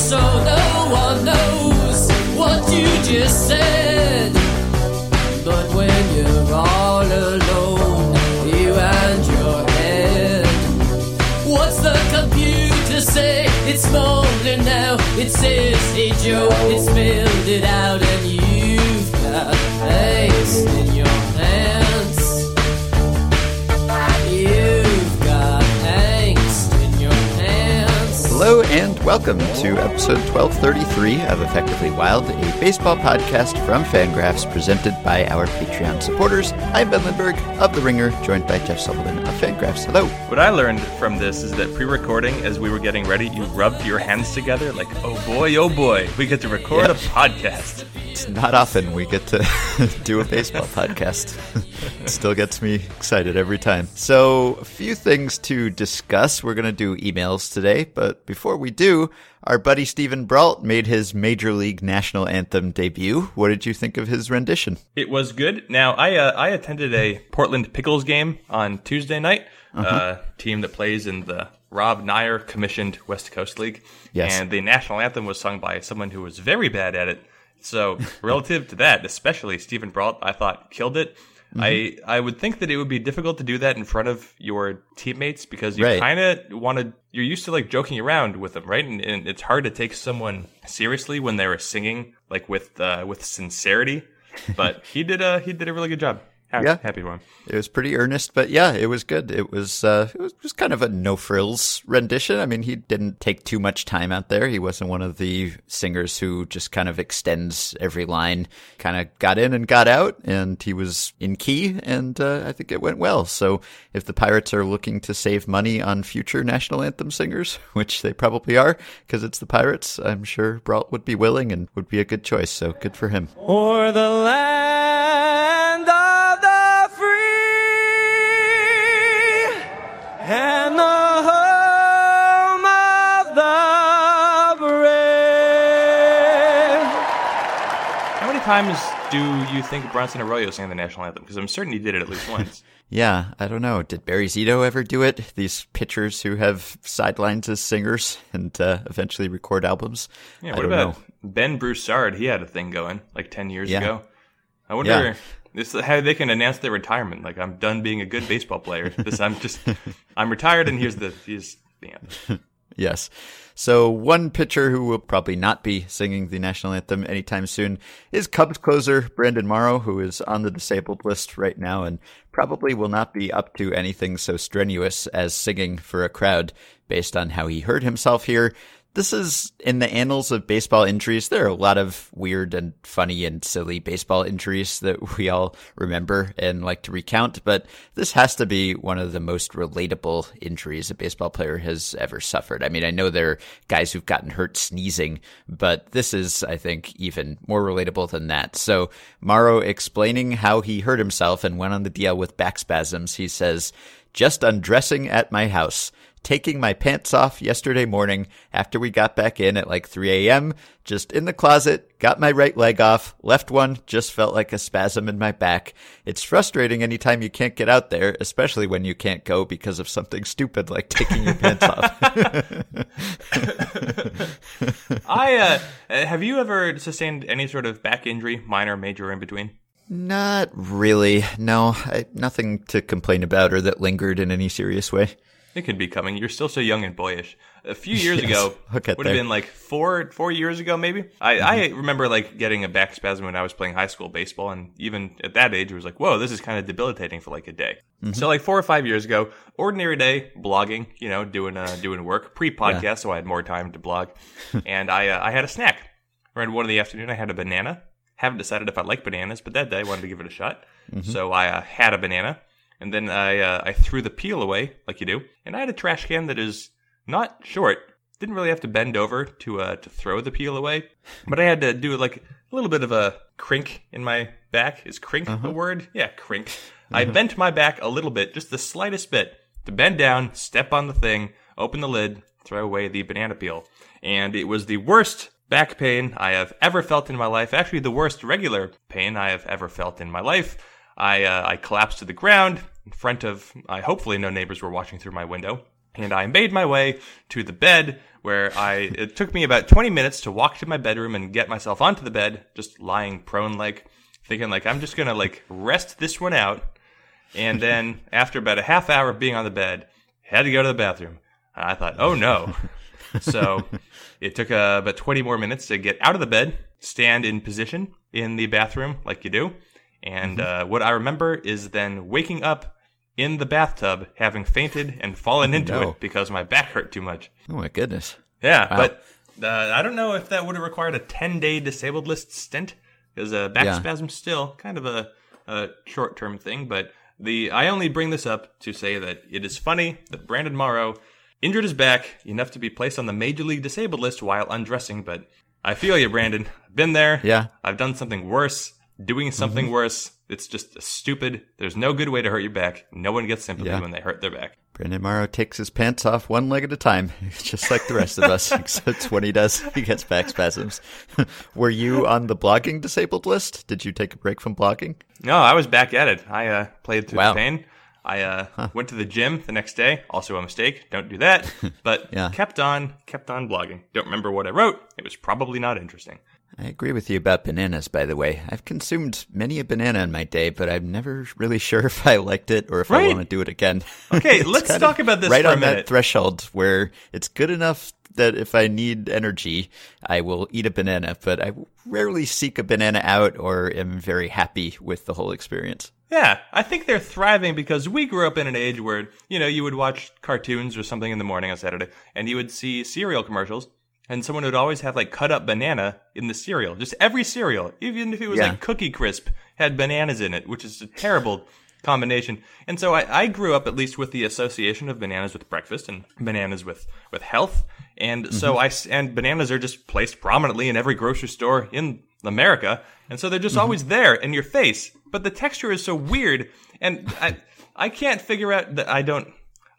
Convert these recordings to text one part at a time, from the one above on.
so no one knows what you just said. But when you're all alone, you and your head. What's the computer say? It's smoldering now. It says, hey Joe, it spilled it out, and you've welcome to episode 1233 of Effectively Wild, a baseball podcast from Fangraphs presented by our Patreon supporters. I'm Ben Lindbergh of The Ringer, joined by Jeff Sullivan Fangraphs. Hello. What I learned from this is that pre-recording, as we were getting ready, you rubbed your hands together like, "Oh boy, oh boy, we get to record Yeah. a podcast." It's not often we get to do a baseball podcast. it still gets me excited every time. So, a few things to discuss. We're going to do emails today, but before we do, our buddy Steven Brault made his Major League National Anthem debut. What did you think of his rendition? It was good. Now, I uh, I attended a Portland Pickles game on Tuesday night. Uh, team that plays in the Rob Neyer commissioned West Coast League. Yes. And the national anthem was sung by someone who was very bad at it. So, relative to that, especially Steven Brault, I thought killed it. I I would think that it would be difficult to do that in front of your teammates because you Right. kind of want to. You're used to like joking around with them, right? And, and it's hard to take someone seriously when they're singing like with uh, with sincerity. But he did a he did a really good job. Ha- Yeah. happy one. It was pretty earnest, but yeah, it was good. It was uh, it was just kind of a no frills rendition. I mean, he didn't take too much time out there. He wasn't one of the singers who just kind of extends every line. Kind of got in and got out, and he was in key, and uh, I think it went well. So, if the Pirates are looking to save money on future national anthem singers, which they probably are, because it's the Pirates, I'm sure Brault would be willing and would be a good choice. So, good for him. Or the land times do you think Bronson Arroyo sang the national anthem? Because I'm certain he did it at least once. Yeah, I don't know. Did Barry Zito ever do it? These pitchers who have sidelines as singers and uh, eventually record albums. Yeah. I What don't about know. Ben Broussard? He had a thing going like ten years Yeah. ago. I wonder. Yeah. This how they can announce their retirement. Like I'm done being a good baseball player. This I'm just I'm retired, and here's the here's the anthem. Yes. So one pitcher who will probably not be singing the national anthem anytime soon is Cubs closer Brandon Morrow, who is on the disabled list right now and probably will not be up to anything so strenuous as singing for a crowd based on how he hurt himself here. This is in the annals of baseball injuries. There are a lot of weird and funny and silly baseball injuries that we all remember and like to recount, but this has to be one of the most relatable injuries a baseball player has ever suffered. I mean, I know there are guys who've gotten hurt sneezing, but this is, I think, even more relatable than that. So Morrow explaining how he hurt himself and went on the DL with back spasms, he says, just undressing at my house taking my pants off yesterday morning after we got back in at like 3 a.m. Just in the closet, got my right leg off, left one, just felt like a spasm in my back. It's frustrating anytime you can't get out there, especially when you can't go because of something stupid like taking your pants off. I uh, uh, have you ever sustained any sort of back injury, minor, major, or in between? Not really. No, I, nothing to complain about or that lingered in any serious way. It could be coming. You're still so young and boyish. A few years Yes, ago, would have there. been like four four years ago, maybe. I, I remember like getting a back spasm when I was playing high school baseball, and even at that age, it was like, whoa, this is kind of debilitating for like a day. So like four or five years ago, ordinary day, blogging, you know, doing uh, doing work pre podcast, so I had more time to blog, and I uh, I had a snack. Around one in the afternoon, I had a banana. Haven't decided if I like bananas, but that day I wanted to give it a shot. So I uh, had a banana, and then I uh, I threw the peel away like you do, and I had a trash can that is not short. Didn't really have to bend over to uh, to throw the peel away, but I had to do like a little bit of a crink in my back. Is crink the word? Yeah, crink. I bent my back a little bit, just the slightest bit, to bend down, step on the thing, open the lid, throw away the banana peel, and it was the worst back pain I have ever felt in my life. Actually, the worst regular pain I have ever felt in my life. I uh, I collapsed to the ground in front of. I hopefully no neighbors were watching through my window. and I made my way to the bed where I it took me about 20 minutes to walk to my bedroom and get myself onto the bed, just lying prone like thinking like I'm just going to like rest this one out. And then after about a half hour of being on the bed, had to go to the bathroom. And I thought, "Oh no." so it took uh, about 20 more minutes to get out of the bed, stand in position in the bathroom like you do. And uh, what I remember is then waking up in the bathtub, having fainted and fallen into No. it because my back hurt too much. Oh my goodness. Yeah, Wow. but uh, I don't know if that would have required a 10 day disabled list stint because uh, back Yeah. spasm's still kind of a, a short term thing. But the I only bring this up to say that it is funny that Brandon Morrow injured his back enough to be placed on the major league disabled list while undressing. But I feel you, Brandon. Been there. Yeah. I've done something worse. Doing something Mm-hmm. worse. It's just stupid. There's no good way to hurt your back. No one gets sympathy Yeah. when they hurt their back. Brandon Morrow takes his pants off one leg at a time, just like the rest of us, except when he does, he gets back spasms. Were you on the blogging disabled list? Did you take a break from blogging? No, I was back at it. I uh, played through Wow. the pain. I uh, went to the gym the next day. Also a mistake. Don't do that. But Yeah. kept on, kept on blogging. Don't remember what I wrote. It was probably not interesting. I agree with you about bananas, by the way. I've consumed many a banana in my day, but I'm never really sure if I liked it or if I want to do it again. Okay, let's talk about this right for a on that threshold where it's good enough that if I need energy, I will eat a banana, but I rarely seek a banana out or am very happy with the whole experience. Yeah, I think they're thriving because we grew up in an age where, you know, you would watch cartoons or something in the morning on Saturday and you would see cereal commercials and someone would always have like cut up banana in the cereal. Just every cereal, even if it was Yeah. like Cookie Crisp, had bananas in it, which is a terrible combination. And so I, I grew up at least with the association of bananas with breakfast and bananas with, with health. And so mm-hmm. I and bananas are just placed prominently in every grocery store in America. And so they're just mm-hmm. always there in your face. But the texture is so weird. And I, I can't figure out that I don't,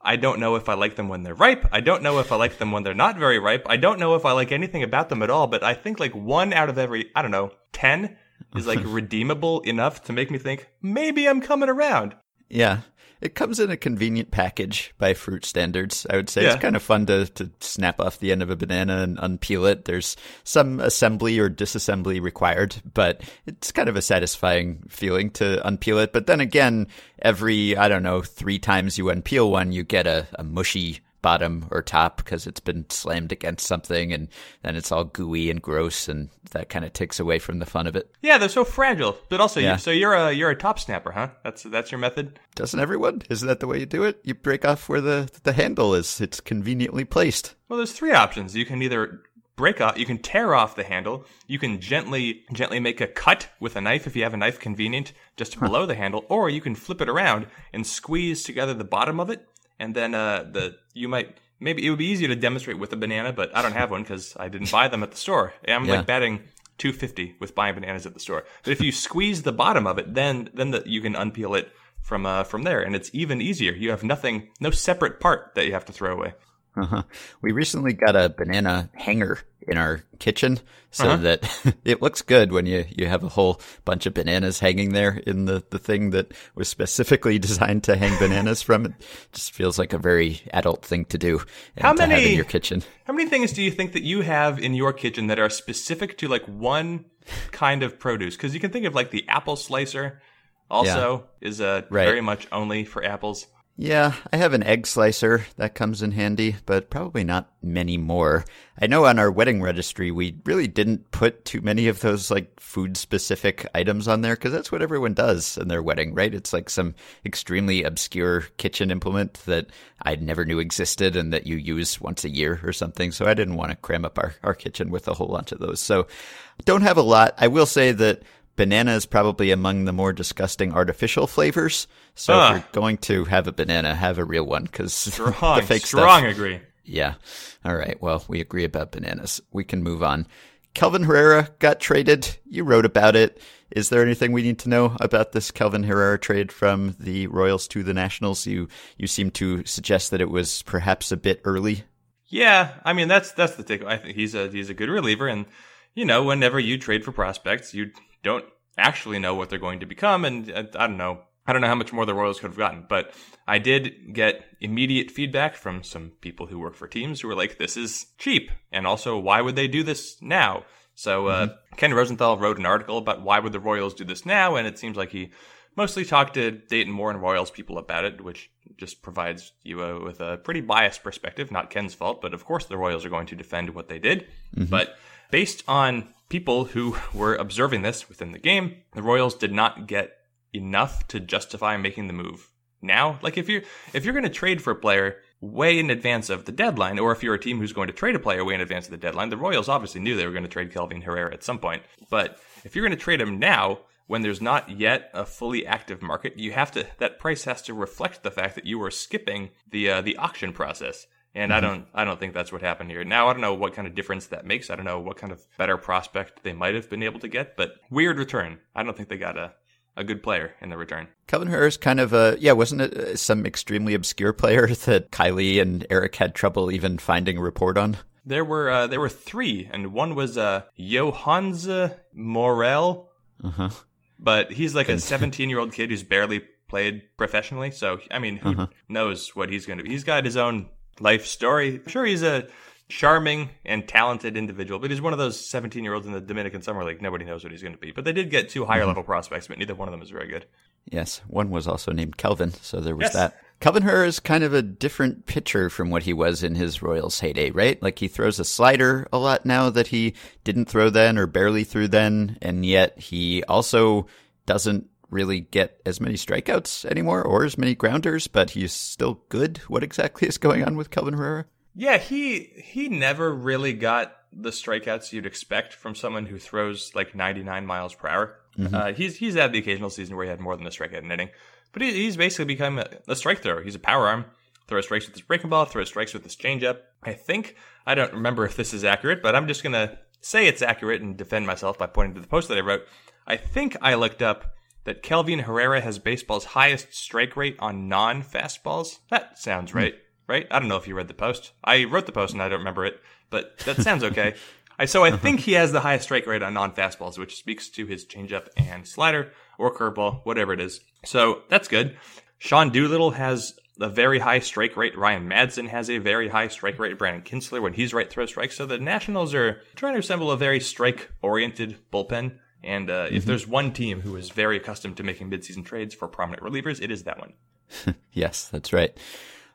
I don't know if I like them when they're ripe. I don't know if I like them when they're not very ripe. I don't know if I like anything about them at all, but I think like one out of every, I don't know, 10 is like redeemable enough to make me think maybe I'm coming around. Yeah. It comes in a convenient package by fruit standards. I would say Yeah. it's kind of fun to, to snap off the end of a banana and unpeel it. There's some assembly or disassembly required, but it's kind of a satisfying feeling to unpeel it. But then again, every, I don't know, three times you unpeel one, you get a, a mushy bottom or top because it's been slammed against something and then it's all gooey and gross and that kind of takes away from the fun of it. Yeah, they're so fragile. But also, Yeah. you, so you're a you're a top snapper, huh? That's that's your method. Doesn't everyone? Isn't that the way you do it? You break off where the, the handle is. It's conveniently placed. Well, there's three options. You can either break off, you can tear off the handle. You can gently gently make a cut with a knife if you have a knife convenient just below the handle, or you can flip it around and squeeze together the bottom of it, and then uh, the you might maybe it would be easier to demonstrate with a banana, but I don't have one because I didn't buy them at the store. I'm Yeah. like batting. 250 with buying bananas at the store. But if you squeeze the bottom of it, then then the, you can unpeel it from uh, from there, and it's even easier. You have nothing, no separate part that you have to throw away. Uh-huh. We recently got a banana hanger in our kitchen so Uh-huh. that it looks good when you, you have a whole bunch of bananas hanging there in the, the thing that was specifically designed to hang bananas from. It just feels like a very adult thing to do and How to have many- in your kitchen. How many things do you think that you have in your kitchen that are specific to like one kind of produce? Because you can think of like the apple slicer, also is uh, Right. very much only for apples. Yeah, I have an egg slicer that comes in handy, but probably not many more. I know on our wedding registry, we really didn't put too many of those like food specific items on there because that's what everyone does in their wedding, right? It's like some extremely obscure kitchen implement that I never knew existed and that you use once a year or something. So I didn't want to cram up our, our kitchen with a whole bunch of those. So don't have a lot. I will say that banana is probably among the more disgusting artificial flavors. So Ah. if you're going to have a banana, have a real one because the fake strong stuff. agree. Yeah. All right. Well, we agree about bananas. We can move on. Kelvin Herrera got traded. You wrote about it. Is there anything we need to know about this Kelvin Herrera trade from the Royals to the Nationals? You you seem to suggest that it was perhaps a bit early. Yeah, I mean that's that's the take. I think he's a he's a good reliever, and you know whenever you trade for prospects, you don't actually know what they're going to become, and uh, I don't know. I don't know how much more the Royals could have gotten, but I did get immediate feedback from some people who work for teams who were like, this is cheap. And also, why would they do this now? So, uh, mm-hmm. Ken Rosenthal wrote an article about why would the Royals do this now, and it seems like he mostly talked to Dayton Moore and Royals people about it, which just provides you a, with a pretty biased perspective. Not Ken's fault, but of course the Royals are going to defend what they did. Mm-hmm. But based on people who were observing this within the game, the Royals did not get enough to justify making the move now. Like if you're if you're going to trade for a player way in advance of the deadline, or if you're a team who's going to trade a player way in advance of the deadline, the Royals obviously knew they were going to trade Kelvin Herrera at some point. But if you're going to trade him now, when there's not yet a fully active market, you have to that price has to reflect the fact that you are skipping the uh, the auction process. And mm-hmm. I don't I don't think that's what happened here. Now I don't know what kind of difference that makes. I don't know what kind of better prospect they might have been able to get, but weird return. I don't think they got a a good player in the return. Kelvin Herrera's kind of a yeah, wasn't it uh, some extremely obscure player that Kiley and Eric had trouble even finding a report on? There were uh, there were three, and one was uh, Yohanse Morel. Uh-huh. But he's like a 17 year old kid who's barely played professionally. So I mean, who uh-huh. knows what he's going to be? He's got his own life story. I'm sure he's a charming and talented individual, but he's one of those 17 year olds in the Dominican Summer League. Nobody knows what he's going to be. But they did get two higher mm-hmm. level prospects, but neither one of them is very good. Yes, one was also named Kelvin, so there was yes. that. Kelvin Herrera is kind of a different pitcher from what he was in his Royals heyday, right? Like he throws a slider a lot now that he didn't throw then or barely threw then, and yet he also doesn't really get as many strikeouts anymore or as many grounders, but he's still good. What exactly is going on with Kelvin Herrera? Yeah, he he never really got the strikeouts you'd expect from someone who throws like 99 miles per hour. Mm-hmm. Uh, he's he's had the occasional season where he had more than a strikeout in inning, but he, he's basically become a, a, strike thrower. He's a power arm, throws strikes with his breaking ball, throws strikes with his changeup. I think I don't remember if this is accurate, but I'm just gonna say it's accurate and defend myself by pointing to the post that I wrote. I think I looked up that Kelvin Herrera has baseball's highest strike rate on non fastballs. That sounds hmm. right right? I don't know if you read the post. I wrote the post and I don't remember it, but that sounds okay. I, so I think he has the highest strike rate on non fastballs, which speaks to his changeup and slider or curveball, whatever it is. So that's good. Sean Doolittle has a very high strike rate. Ryan Madson has a very high strike rate. Brandon Kintzler, when he's right, throws strikes. So the Nationals are trying to assemble a very strike oriented bullpen. And uh, mm-hmm. if there's one team who is very accustomed to making midseason trades for prominent relievers, it is that one. yes, that's right.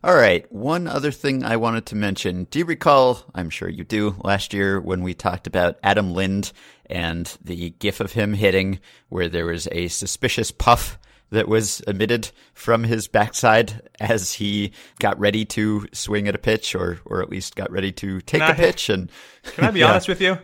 All right. One other thing I wanted to mention. Do you recall? I'm sure you do. Last year when we talked about Adam Lind and the gif of him hitting where there was a suspicious puff that was emitted from his backside as he got ready to swing at a pitch or, or at least got ready to take a pitch. And can I be yeah. honest with you?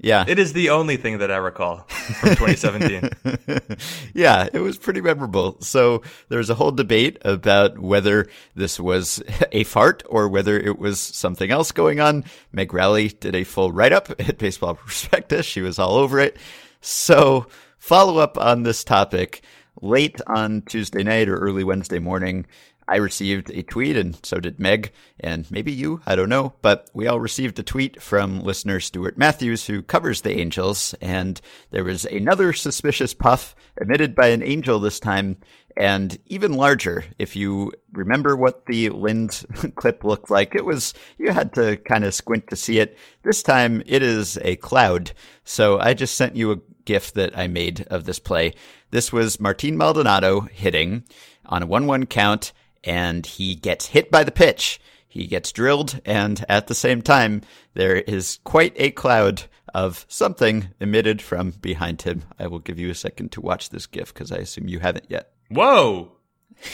Yeah. It is the only thing that I recall from 2017. yeah, it was pretty memorable. So there was a whole debate about whether this was a fart or whether it was something else going on. Meg Rowley did a full write up at Baseball Prospectus. She was all over it. So follow up on this topic late on Tuesday night or early Wednesday morning. I received a tweet, and so did Meg, and maybe you, I don't know, but we all received a tweet from listener Stuart Matthews, who covers the Angels, and there was another suspicious puff emitted by an angel this time, and even larger. If you remember what the Lind clip looked like, it was, you had to kind of squint to see it. This time it is a cloud. So I just sent you a gif that I made of this play. This was Martin Maldonado hitting on a 1-1 count and he gets hit by the pitch. He gets drilled, and at the same time, there is quite a cloud of something emitted from behind him. I will give you a second to watch this GIF because I assume you haven't yet. Whoa!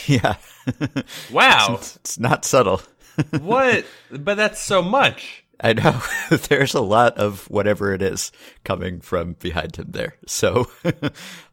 Yeah. wow. It's, it's not subtle. what? But that's so much. I know there's a lot of whatever it is coming from behind him there. So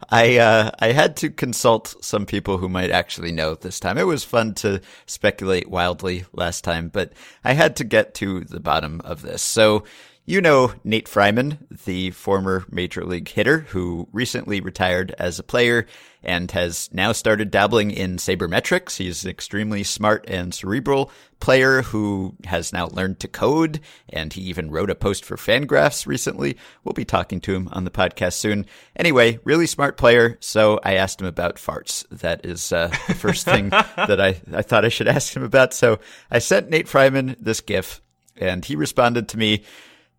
I uh, I had to consult some people who might actually know this time. It was fun to speculate wildly last time, but I had to get to the bottom of this. So You know Nate Freiman, the former major league hitter who recently retired as a player and has now started dabbling in sabermetrics. He's an extremely smart and cerebral player who has now learned to code, and he even wrote a post for Fangraphs recently. We'll be talking to him on the podcast soon. Anyway, really smart player, so I asked him about farts. That is uh, the first thing that I, I thought I should ask him about. So I sent Nate Freiman this GIF, and he responded to me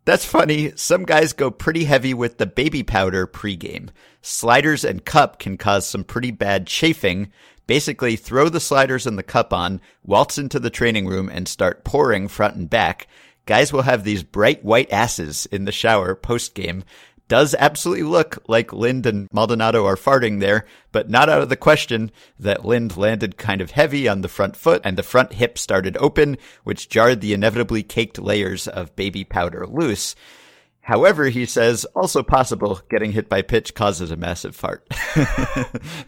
that's funny. Some guys go pretty heavy with the baby powder pregame. Sliders and cup can cause some pretty bad chafing. Basically, throw the sliders and the cup on, waltz into the training room, and start pouring front and back. Guys will have these bright white asses in the shower post game does absolutely look like Lind and Maldonado are farting there, but not out of the question that Lind landed kind of heavy on the front foot and the front hip started open, which jarred the inevitably caked layers of baby powder loose. However, he says also possible getting hit by pitch causes a massive fart.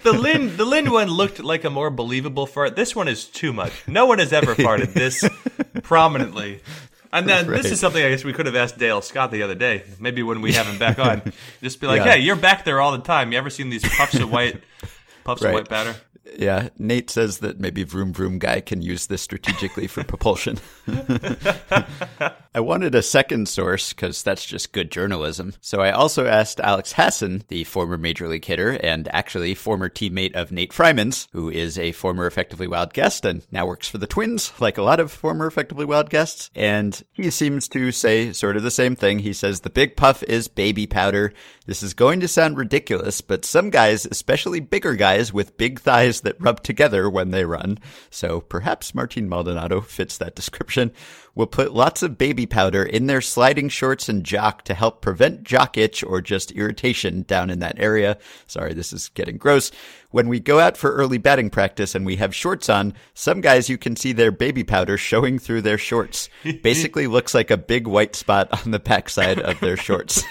the Lind the Lind one looked like a more believable fart. This one is too much. No one has ever farted this prominently. And then right. this is something I guess we could have asked Dale Scott the other day. Maybe when we have him back on, just be like, yeah. "Hey, you're back there all the time. You ever seen these puffs of white, puffs right. of white batter?" Yeah, Nate says that maybe Vroom Vroom Guy can use this strategically for propulsion. I wanted a second source because that's just good journalism. So I also asked Alex Hassan, the former major league hitter and actually former teammate of Nate Freiman's, who is a former Effectively Wild guest and now works for the Twins, like a lot of former Effectively Wild guests. And he seems to say sort of the same thing. He says the big puff is baby powder. This is going to sound ridiculous, but some guys, especially bigger guys with big thighs that rub together when they run, so perhaps Martin Maldonado fits that description, will put lots of baby powder in their sliding shorts and jock to help prevent jock itch or just irritation down in that area. Sorry, this is getting gross. When we go out for early batting practice and we have shorts on, some guys you can see their baby powder showing through their shorts. Basically looks like a big white spot on the backside of their shorts.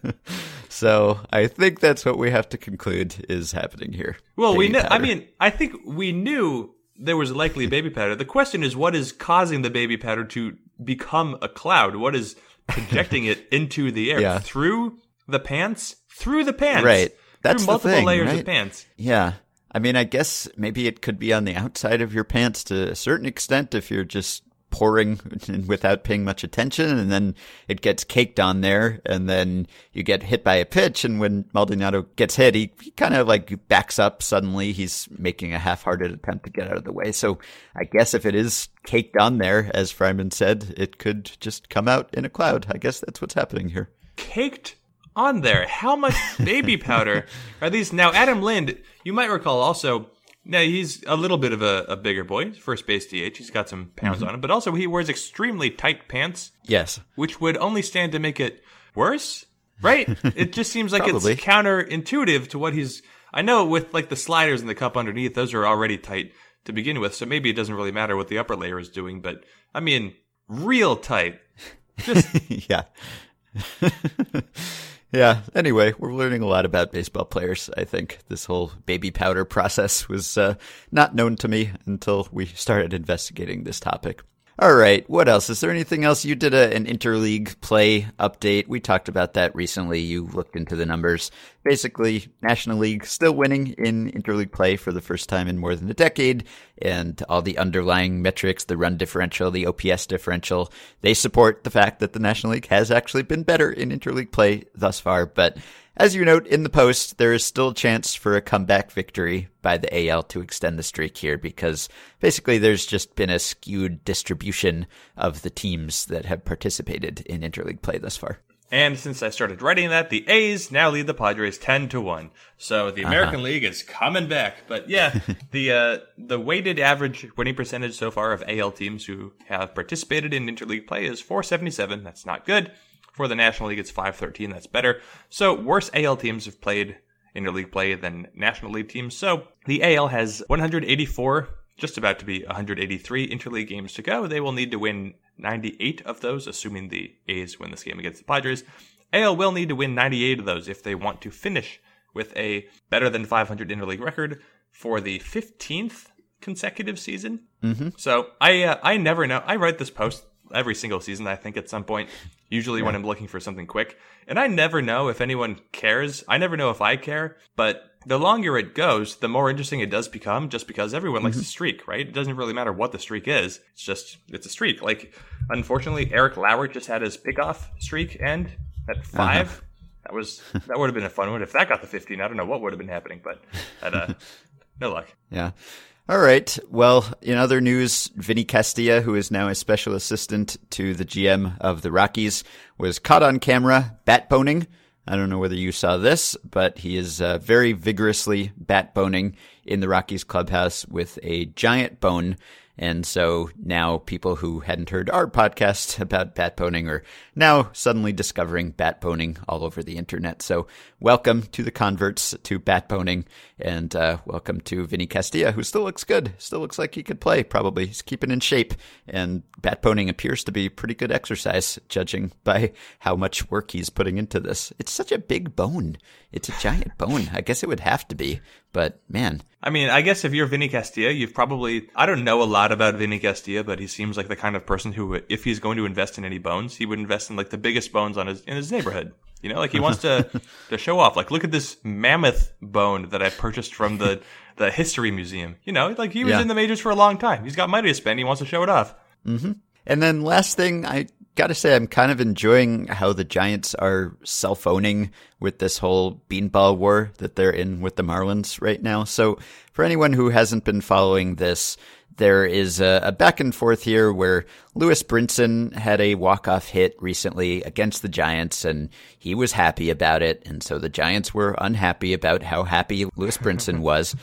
so I think that's what we have to conclude is happening here. Well, baby we know. I mean, I think we knew there was likely a baby powder. The question is, what is causing the baby powder to become a cloud? What is projecting it into the air yeah. through the pants? Through the pants, right? That's through multiple thing, layers right? of pants. Yeah. I mean, I guess maybe it could be on the outside of your pants to a certain extent if you're just pouring without paying much attention and then it gets caked on there and then you get hit by a pitch and when Maldonado gets hit he, he kind of like backs up suddenly. He's making a half-hearted attempt to get out of the way. So I guess if it is caked on there as Freiman said it could just come out in a cloud. I guess that's what's happening here. Caked on there? How much baby powder are these? Now Adam Lind you might recall also now he's a little bit of a, a bigger boy, first base DH. He's got some pounds mm-hmm. on him, but also he wears extremely tight pants. Yes, which would only stand to make it worse, right? it just seems like it's counterintuitive to what he's. I know with like the sliders and the cup underneath, those are already tight to begin with, so maybe it doesn't really matter what the upper layer is doing. But I mean, real tight. Just yeah. Yeah. Anyway, we're learning a lot about baseball players. I think this whole baby powder process was uh, not known to me until we started investigating this topic. All right. What else? Is there anything else? You did a, an interleague play update. We talked about that recently. You looked into the numbers. Basically, National League still winning in interleague play for the first time in more than a decade. And all the underlying metrics, the run differential, the OPS differential, they support the fact that the National League has actually been better in interleague play thus far. But as you note in the post, there is still a chance for a comeback victory by the AL to extend the streak here because basically there's just been a skewed distribution of the teams that have participated in interleague play thus far. And since I started writing that, the A's now lead the Padres ten to one. So the American uh-huh. League is coming back. But yeah, the uh, the weighted average winning percentage so far of AL teams who have participated in interleague play is 477. That's not good. For the National League, it's 513. That's better. So worse AL teams have played interleague play than National League teams. So the AL has 184, just about to be 183 interleague games to go. They will need to win 98 of those, assuming the A's win this game against the Padres. AL will need to win 98 of those if they want to finish with a better than 500 interleague record for the 15th consecutive season. Mm-hmm. So I uh, I never know. I write this post every single season. I think at some point, usually when I'm looking for something quick, and I never know if anyone cares. I never know if I care, but the longer it goes, the more interesting it does become. Just because everyone likes a streak, right? It doesn't really matter what the streak is. It's just it's a streak. Like unfortunately, Eric Lauer just had his pickoff streak end at 5 That was that would have been a fun one. If that got the 15, I don't know what would have been happening, but that, uh, no luck. Yeah. All right. Well, in other news, Vinny Castilla, who is now a special assistant to the GM of the Rockies, was caught on camera bat boning. I don't know whether you saw this, but he is uh, very vigorously bat boning in the Rockies clubhouse with a giant bone. And so now people who hadn't heard our podcast about bat boning are now suddenly discovering bat boning all over the internet. So welcome to the converts to bat boning and uh, welcome to Vinny Castilla, who still looks good. Still looks like he could play, probably. He's keeping in shape. And bat boning appears to be pretty good exercise, judging by how much work he's putting into this. It's such a big bone. It's a giant bone. I guess it would have to be, but man. I mean, I guess if you're Vinny Castilla, you've probably I don't know a lot about Vinny Castilla, but he seems like the kind of person who, if he's going to invest in any bones, he would invest in like the biggest bones on his in his neighborhood. You know, like he wants to to show off. Like, look at this mammoth bone that I purchased from the the history museum. You know, like he was Yeah. in the majors for a long time. He's got money to spend. He wants to show it off. Mm-hmm. And then last thing, I gotta say, I'm kind of enjoying how the Giants are self owning with this whole beanball war that they're in with the Marlins right now. So for anyone who hasn't been following this, there is a, a back and forth here where Lewis Brinson had a walk off hit recently against the Giants and he was happy about it. And so the Giants were unhappy about how happy Lewis Brinson was.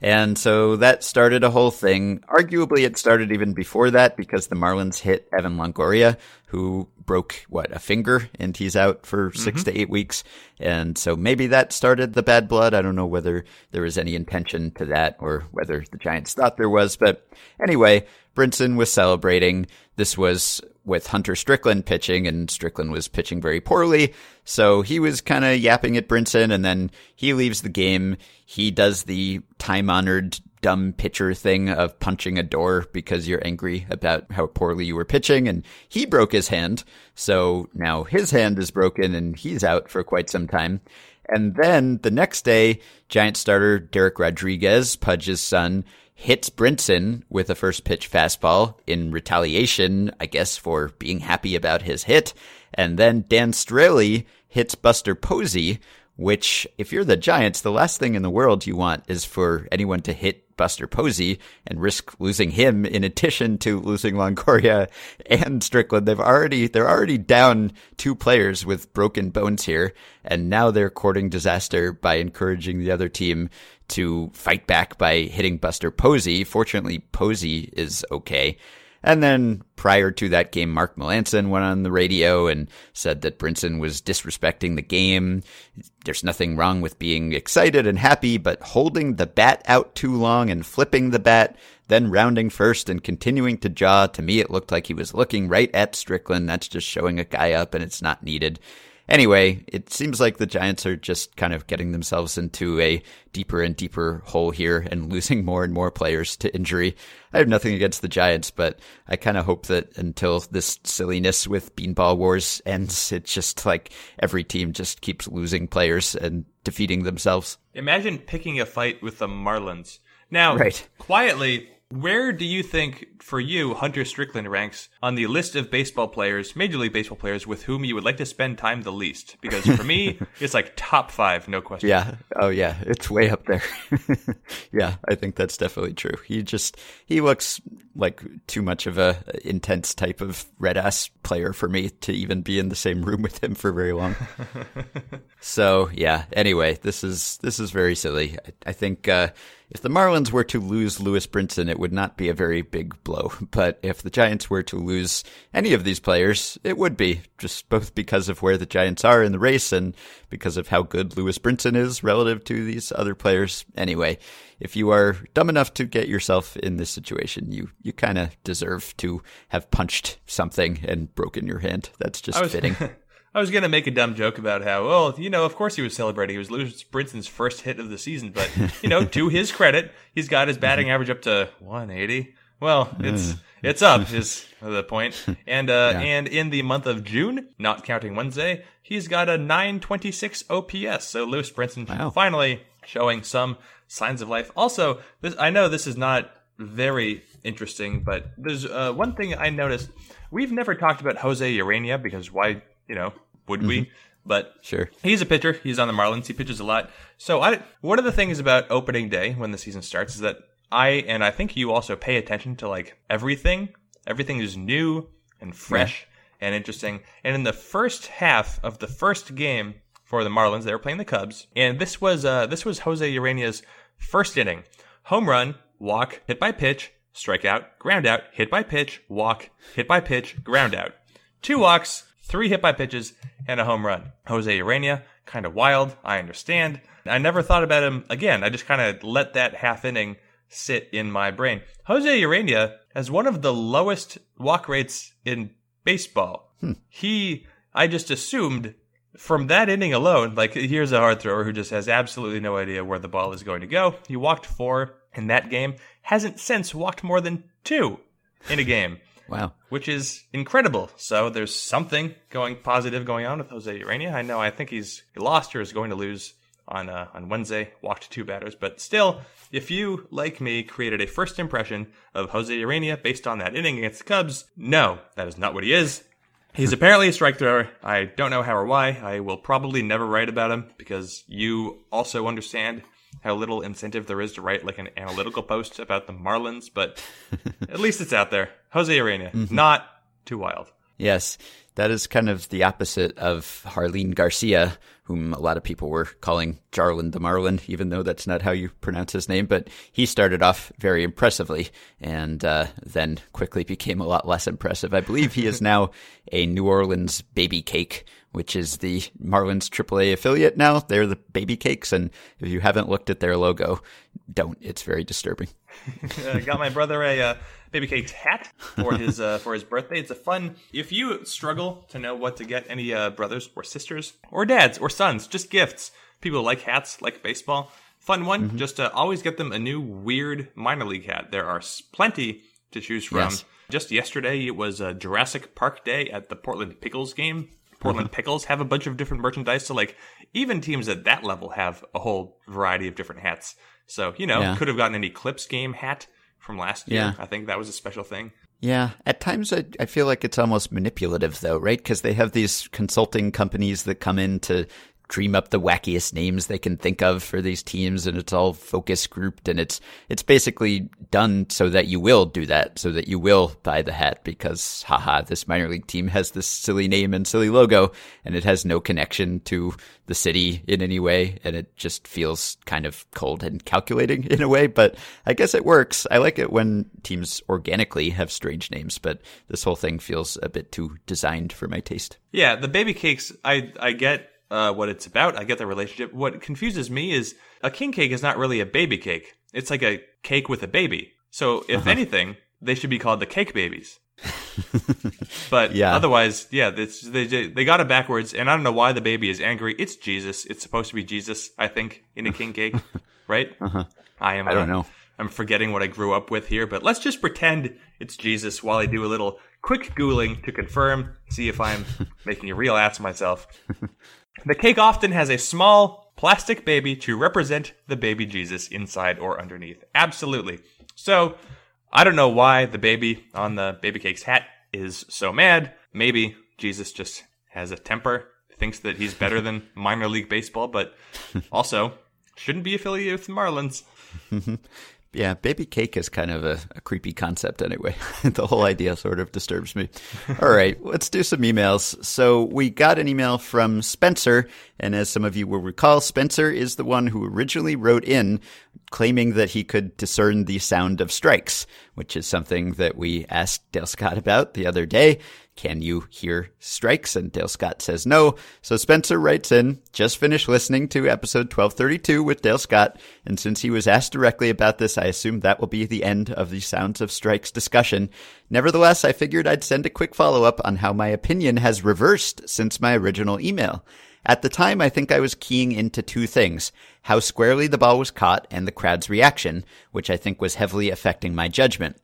And so that started a whole thing. Arguably, it started even before that because the Marlins hit Evan Longoria, who broke, what, a finger, and he's out for mm-hmm. six to eight weeks. And so maybe that started the bad blood. I don't know whether there was any intention to that or whether the Giants thought there was. But anyway, Brinson was celebrating. This was with Hunter Strickland pitching, and Strickland was pitching very poorly. So he was kind of yapping at Brinson, and then he leaves the game. He does the time honored dumb pitcher thing of punching a door because you're angry about how poorly you were pitching, and he broke his hand. So now his hand is broken, and he's out for quite some time. And then the next day, Giant starter Dereck Rodriguez, Pudge's son, hits Brinson with a first pitch fastball in retaliation, I guess, for being happy about his hit. And then Dan Straily hits Buster Posey, which, if you're the Giants, the last thing in the world you want is for anyone to hit Buster Posey and risk losing him in addition to losing Longoria and Strickland. They've already, they're already down two players with broken bones here. And now they're courting disaster by encouraging the other team to fight back by hitting Buster Posey. Fortunately, Posey is okay. And then prior to that game, Mark Melancon went on the radio and said that Brinson was disrespecting the game. There's nothing wrong with being excited and happy, but holding the bat out too long and flipping the bat, then rounding first and continuing to jaw, to me it looked like he was looking right at Strickland. That's just showing a guy up and it's not needed. Anyway, it seems like the Giants are just kind of getting themselves into a deeper and deeper hole here and losing more and more players to injury. I have nothing against the Giants, but I kind of hope that until this silliness with beanball wars ends, it's just like every team just keeps losing players and defeating themselves. Imagine picking a fight with the Marlins. Now, Right. quietly, where do you think, for you, Hunter Strickland ranks on the list of baseball players, Major League Baseball players, with whom you would like to spend time the least? Because for me, it's like top five, no question. Yeah. Oh, yeah. It's way up there. yeah, I think that's definitely true. He just he looks like too much of a intense type of red ass player for me to even be in the same room with him for very long. so yeah. Anyway, this is this is very silly. I, I think uh, if the Marlins were to lose Lewis Brinson, it would not be a very big blow. But if the Giants were to lose any of these players, it would be just both because of where the Giants are in the race and because of how good Lewis Brinson is relative to these other players. Anyway, if you are dumb enough to get yourself in this situation, you you kind of deserve to have punched something and broken your hand. That's just I was, fitting. I was gonna make a dumb joke about how, well, you know, of course he was celebrating. He was Lewis Brinson's first hit of the season, but you know, to his credit, he's got his batting average up to 180. Well, it's it's up is the point. And uh, and in the month of June, not counting Wednesday, he's got a 926 OPS. So Lewis Brinson Wow. finally showing some signs of life. Also, this I know this is not very interesting, but there's uh, one thing I noticed. We've never talked about Jose Ureña because why, you know, would we? But Sure. He's a pitcher. He's on the Marlins. He pitches a lot. So I, one of the things about opening day when the season starts is that I and I think you also pay attention to like everything. Everything is new and fresh and interesting. And in the first half of the first game for the Marlins, they were playing the Cubs, and this was uh, this was Jose Ureña's first inning. Home run, walk, hit by pitch, strikeout, ground out, hit by pitch, walk, hit by pitch, ground out. Two walks, three hit by pitches, and a home run. Jose Ureña, kind of wild, I understand. I never thought about him again. I just kind of let that half inning sit in my brain. Jose Ureña has one of the lowest walk rates in baseball. Hmm. He, I just assumed from that inning alone, like here's a hard thrower who just has absolutely no idea where the ball is going to go. He walked four in that game, hasn't since walked more than two in a game Wow. which is incredible. So there's something going positive going on with Jose Ureña. I know I think he's he lost or is going to lose on uh, on Wednesday. Walked two batters, but still, if you like me created a first impression of Jose Ureña based on that inning against the Cubs, no, that is not what he is. He's apparently a strike thrower. I don't know how or why. I will probably never write about him because you also understand how little incentive there is to write like an analytical post about the Marlins, but at least it's out there. Jose Ureña, not too wild. Yes, that is kind of the opposite of Jarlin Garcia, whom a lot of people were calling Jarlin the Marlin, even though that's not how you pronounce his name. But he started off very impressively and uh, then quickly became a lot less impressive. I believe he is now a New Orleans baby cake, which is the Marlins AAA affiliate now. They're the baby cakes. And if you haven't looked at their logo, don't. It's very disturbing. uh, got my brother a uh, baby cakes hat for his uh, for his birthday. It's a fun. If you struggle to know what to get any uh, brothers or sisters or dads or sons, just gifts. People like hats, like baseball. Fun one. Just uh, always get them a new weird minor league hat. There are plenty to choose from. Yes. Just yesterday, it was uh, Jurassic Park Day at the Portland Pickles game. Portland Pickles have a bunch of different merchandise, so like even teams at that level have a whole variety of different hats. So you know, Yeah. could have gotten an Eclipse game hat from last year. Yeah. I think that was a special thing. Yeah, at times I, I feel like it's almost manipulative, though, right? Because they have these consulting companies that come in to dream up the wackiest names they can think of for these teams, and it's all focus grouped, and it's it's basically done so that you will do that, so that you will buy the hat because, haha, this minor league team has this silly name and silly logo, and it has no connection to the city in any way, and it just feels kind of cold and calculating in a way. But I guess it works. I like it when teams organically have strange names, but this whole thing feels a bit too designed for my taste. Yeah, the baby cakes. I I get uh, what it's about. I get the relationship. What confuses me is a king cake is not really a baby cake. It's like a cake with a baby. So if Uh-huh. anything, they should be called the cake babies. but Yeah. otherwise, yeah, it's, they they got it backwards, and I don't know why the baby is angry. It's Jesus. It's supposed to be Jesus, I think, in a king cake, right? Uh-huh. I am. I don't uh, know. I'm forgetting what I grew up with here, but let's just pretend it's Jesus while I do a little quick googling to confirm, see if I'm making a real ass of myself. The cake often has a small plastic baby to represent the baby Jesus inside or underneath. Absolutely. So, I don't know why the baby on the baby cake's hat is so mad. Maybe Jesus just has a temper, thinks that he's better than minor league baseball, but also shouldn't be affiliated with the Marlins. Yeah, baby cake is kind of a, a creepy concept anyway. the whole idea sort of disturbs me. All right, let's do some emails. So we got an email from Spencer, and as some of you will recall, Spencer is the one who originally wrote in claiming that he could discern the sound of strikes, which is something that we asked Dale Scott about the other day. Can you hear strikes? And Dale Scott says no. So Spencer writes in, just finished listening to episode 1232 with Dale Scott. And since he was asked directly about this, I assume that will be the end of the sounds of strikes discussion. Nevertheless, I figured I'd send a quick follow up on how my opinion has reversed since my original email. At the time, I think I was keying into two things how squarely the ball was caught and the crowd's reaction, which I think was heavily affecting my judgment.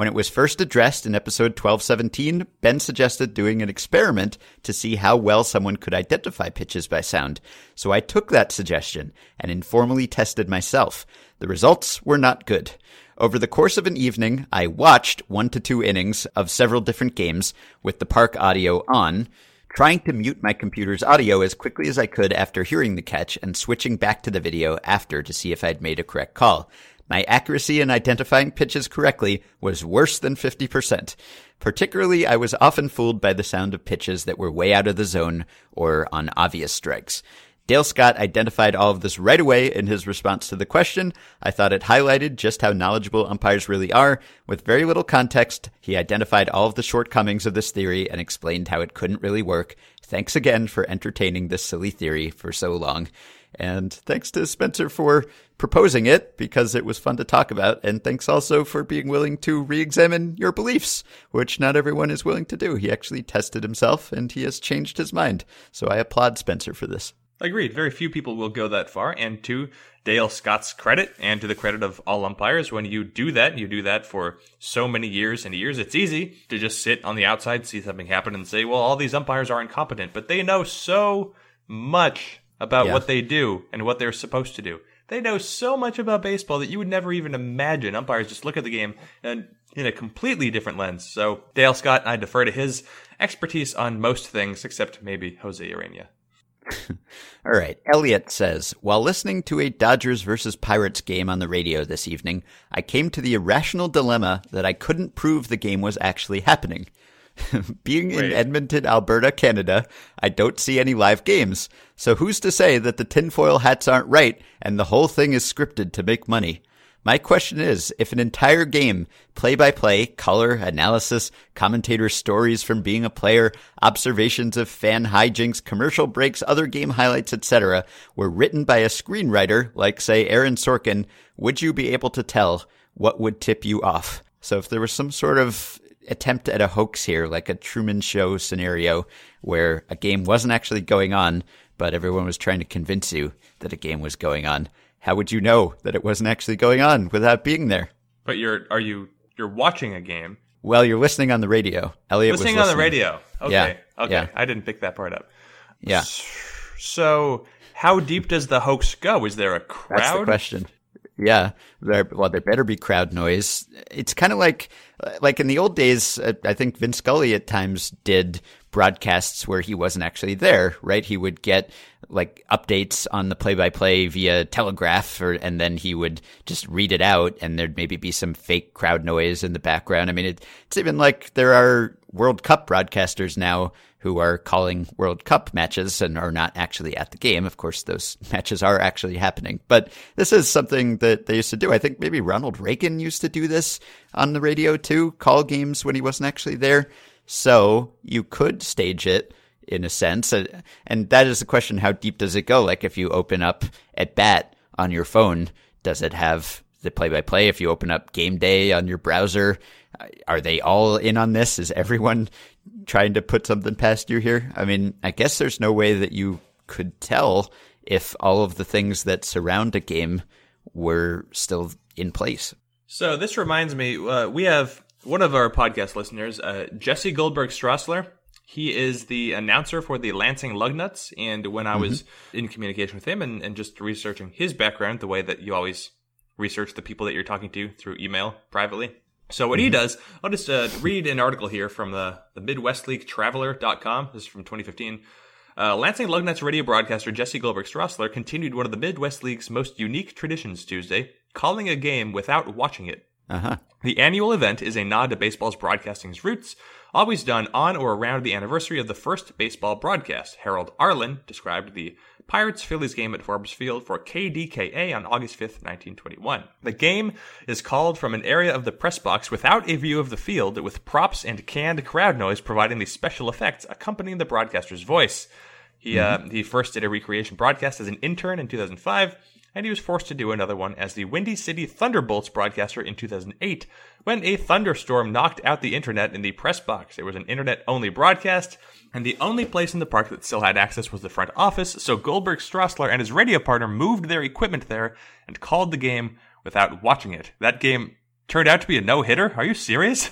When it was first addressed in episode 1217, Ben suggested doing an experiment to see how well someone could identify pitches by sound. So I took that suggestion and informally tested myself. The results were not good. Over the course of an evening, I watched one to two innings of several different games with the park audio on, trying to mute my computer's audio as quickly as I could after hearing the catch and switching back to the video after to see if I'd made a correct call. My accuracy in identifying pitches correctly was worse than 50%. Particularly, I was often fooled by the sound of pitches that were way out of the zone or on obvious strikes. Dale Scott identified all of this right away in his response to the question. I thought it highlighted just how knowledgeable umpires really are. With very little context, he identified all of the shortcomings of this theory and explained how it couldn't really work. Thanks again for entertaining this silly theory for so long. And thanks to Spencer for proposing it because it was fun to talk about. And thanks also for being willing to re examine your beliefs, which not everyone is willing to do. He actually tested himself and he has changed his mind. So I applaud Spencer for this. Agreed. Very few people will go that far. And to Dale Scott's credit and to the credit of all umpires, when you do that, you do that for so many years and years, it's easy to just sit on the outside, see something happen, and say, well, all these umpires are incompetent. But they know so much about Yeah. what they do and what they're supposed to do. They know so much about baseball that you would never even imagine. Umpires just look at the game and in a completely different lens. So Dale Scott, I defer to his expertise on most things, except maybe Jose Ureña. All right. Elliot says, while listening to a Dodgers versus Pirates game on the radio this evening, I came to the irrational dilemma that I couldn't prove the game was actually happening. Being in Edmonton, Alberta, Canada, I don't see any live games. So who's to say that the tinfoil hats aren't right and the whole thing is scripted to make money? My question is, if an entire game, play-by-play, color, analysis, commentator stories from being a player, observations of fan hijinks, commercial breaks, other game highlights, etc., were written by a screenwriter, like say Aaron Sorkin, would you be able to tell what would tip you off? So if there was some sort of attempt at a hoax here, like a Truman Show scenario where a game wasn't actually going on, but everyone was trying to convince you that a game was going on. How would you know that it wasn't actually going on without being there? But you're are you you're watching a game, Well, you're listening on the radio. Elliot listening was on the radio. Okay, Yeah, okay, yeah. I didn't pick that part up. Yeah, So, how deep does the hoax go? Is there a crowd? that's the question. Yeah, there. Well, there better be crowd noise. It's kind of like, like in the old days. uh, I think Vin Scully at times did broadcasts where he wasn't actually there. Right? He would get like updates on the play-by-play via telegraph, or and then he would just read it out, and there'd maybe be some fake crowd noise in the background. I mean, it, it's even like there are World Cup broadcasters now who are calling World Cup matches and are not actually at the game. Of course, those matches are actually happening, but this is something that they used to do. I think maybe Ronald Reagan used to do this on the radio too, call games when he wasn't actually there. So you could stage it in a sense. And that is the question how deep does it go? Like if you open up at bat on your phone, does it have the play by play? If you open up game day on your browser, uh, are they all in on this? Is everyone trying to put something past you here? I mean, I guess there's no way that you could tell if all of the things that surround a game were still in place. So this reminds me, uh, we have one of our podcast listeners, uh, Jesse Goldberg Strassler. He is the announcer for the Lansing Lugnuts, and when I was in communication with him and, and just researching his background, the way that you always research the people that you're talking to through email privately. So what he does, I'll just uh, read an article here from the, the Midwest League Traveler.com. This is from 2015. Uh, Lansing Lugnuts radio broadcaster Jesse Goldberg Strassler continued one of the Midwest League's most unique traditions Tuesday, calling a game without watching it. Uh huh. The annual event is a nod to baseball's broadcasting's roots, always done on or around the anniversary of the first baseball broadcast. Harold Arlin described the Pirates Phillies game at Forbes Field for KDKA on August 5th, 1921. The game is called from an area of the press box without a view of the field, with props and canned crowd noise providing the special effects accompanying the broadcaster's voice. He uh, he first did a recreation broadcast as an intern in 2005, and he was forced to do another one as the Windy City Thunderbolts broadcaster in 2008 when a thunderstorm knocked out the internet in the press box. It was an internet only broadcast, and the only place in the park that still had access was the front office, so Goldberg Strassler and his radio partner moved their equipment there and called the game without watching it. That game turned out to be a no hitter. Are you serious?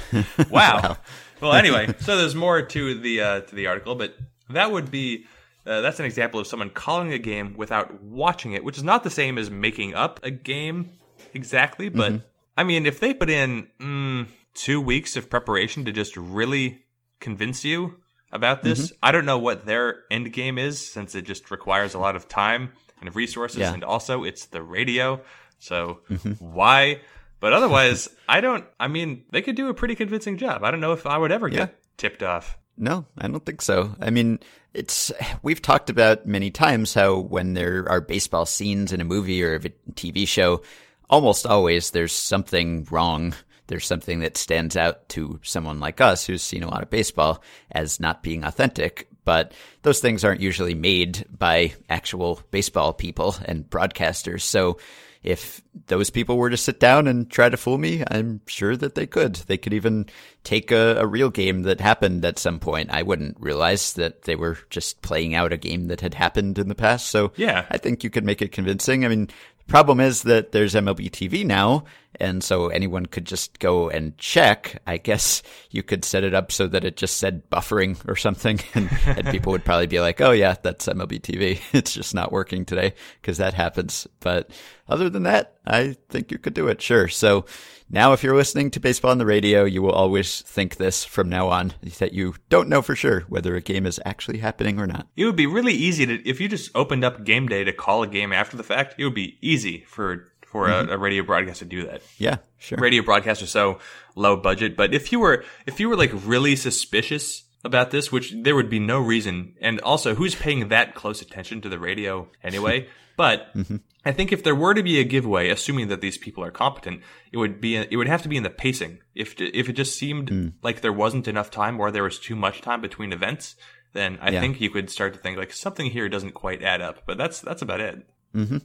wow. well, anyway, so there's more to the uh, to the article, but that would be uh, that's an example of someone calling a game without watching it, which is not the same as making up a game exactly. But mm-hmm. I mean, if they put in mm, two weeks of preparation to just really convince you about this, mm-hmm. I don't know what their end game is, since it just requires a lot of time and resources, yeah. and also it's the radio. So mm-hmm. why? But otherwise, I don't. I mean, they could do a pretty convincing job. I don't know if I would ever yeah. get tipped off. No, I don't think so. I mean, it's we've talked about many times how when there are baseball scenes in a movie or a TV show, almost always there's something wrong. There's something that stands out to someone like us who's seen a lot of baseball as not being authentic. But those things aren't usually made by actual baseball people and broadcasters. So if those people were to sit down and try to fool me, I'm sure that they could. They could even take a, a, real game that happened at some point. I wouldn't realize that they were just playing out a game that had happened in the past. So yeah, I think you could make it convincing. I mean, Problem is that there's MLB TV now, and so anyone could just go and check. I guess you could set it up so that it just said buffering or something, and, and people would probably be like, "Oh yeah, that's MLB TV. It's just not working today because that happens." But other than that, I think you could do it. Sure. So now, if you're listening to baseball on the radio, you will always think this from now on that you don't know for sure whether a game is actually happening or not. It would be really easy to, if you just opened up game day to call a game after the fact, it would be easy for for mm-hmm. a, a, radio broadcast to do that. Yeah, sure. Radio broadcasts are so low budget, but if you were if you were like really suspicious about this, which there would be no reason, and also who's paying that close attention to the radio anyway? But mm-hmm. I think if there were to be a giveaway, assuming that these people are competent, it would be it would have to be in the pacing. If if it just seemed mm. like there wasn't enough time or there was too much time between events, then I yeah. think you could start to think like something here doesn't quite add up. But that's that's about it. Mm-hmm.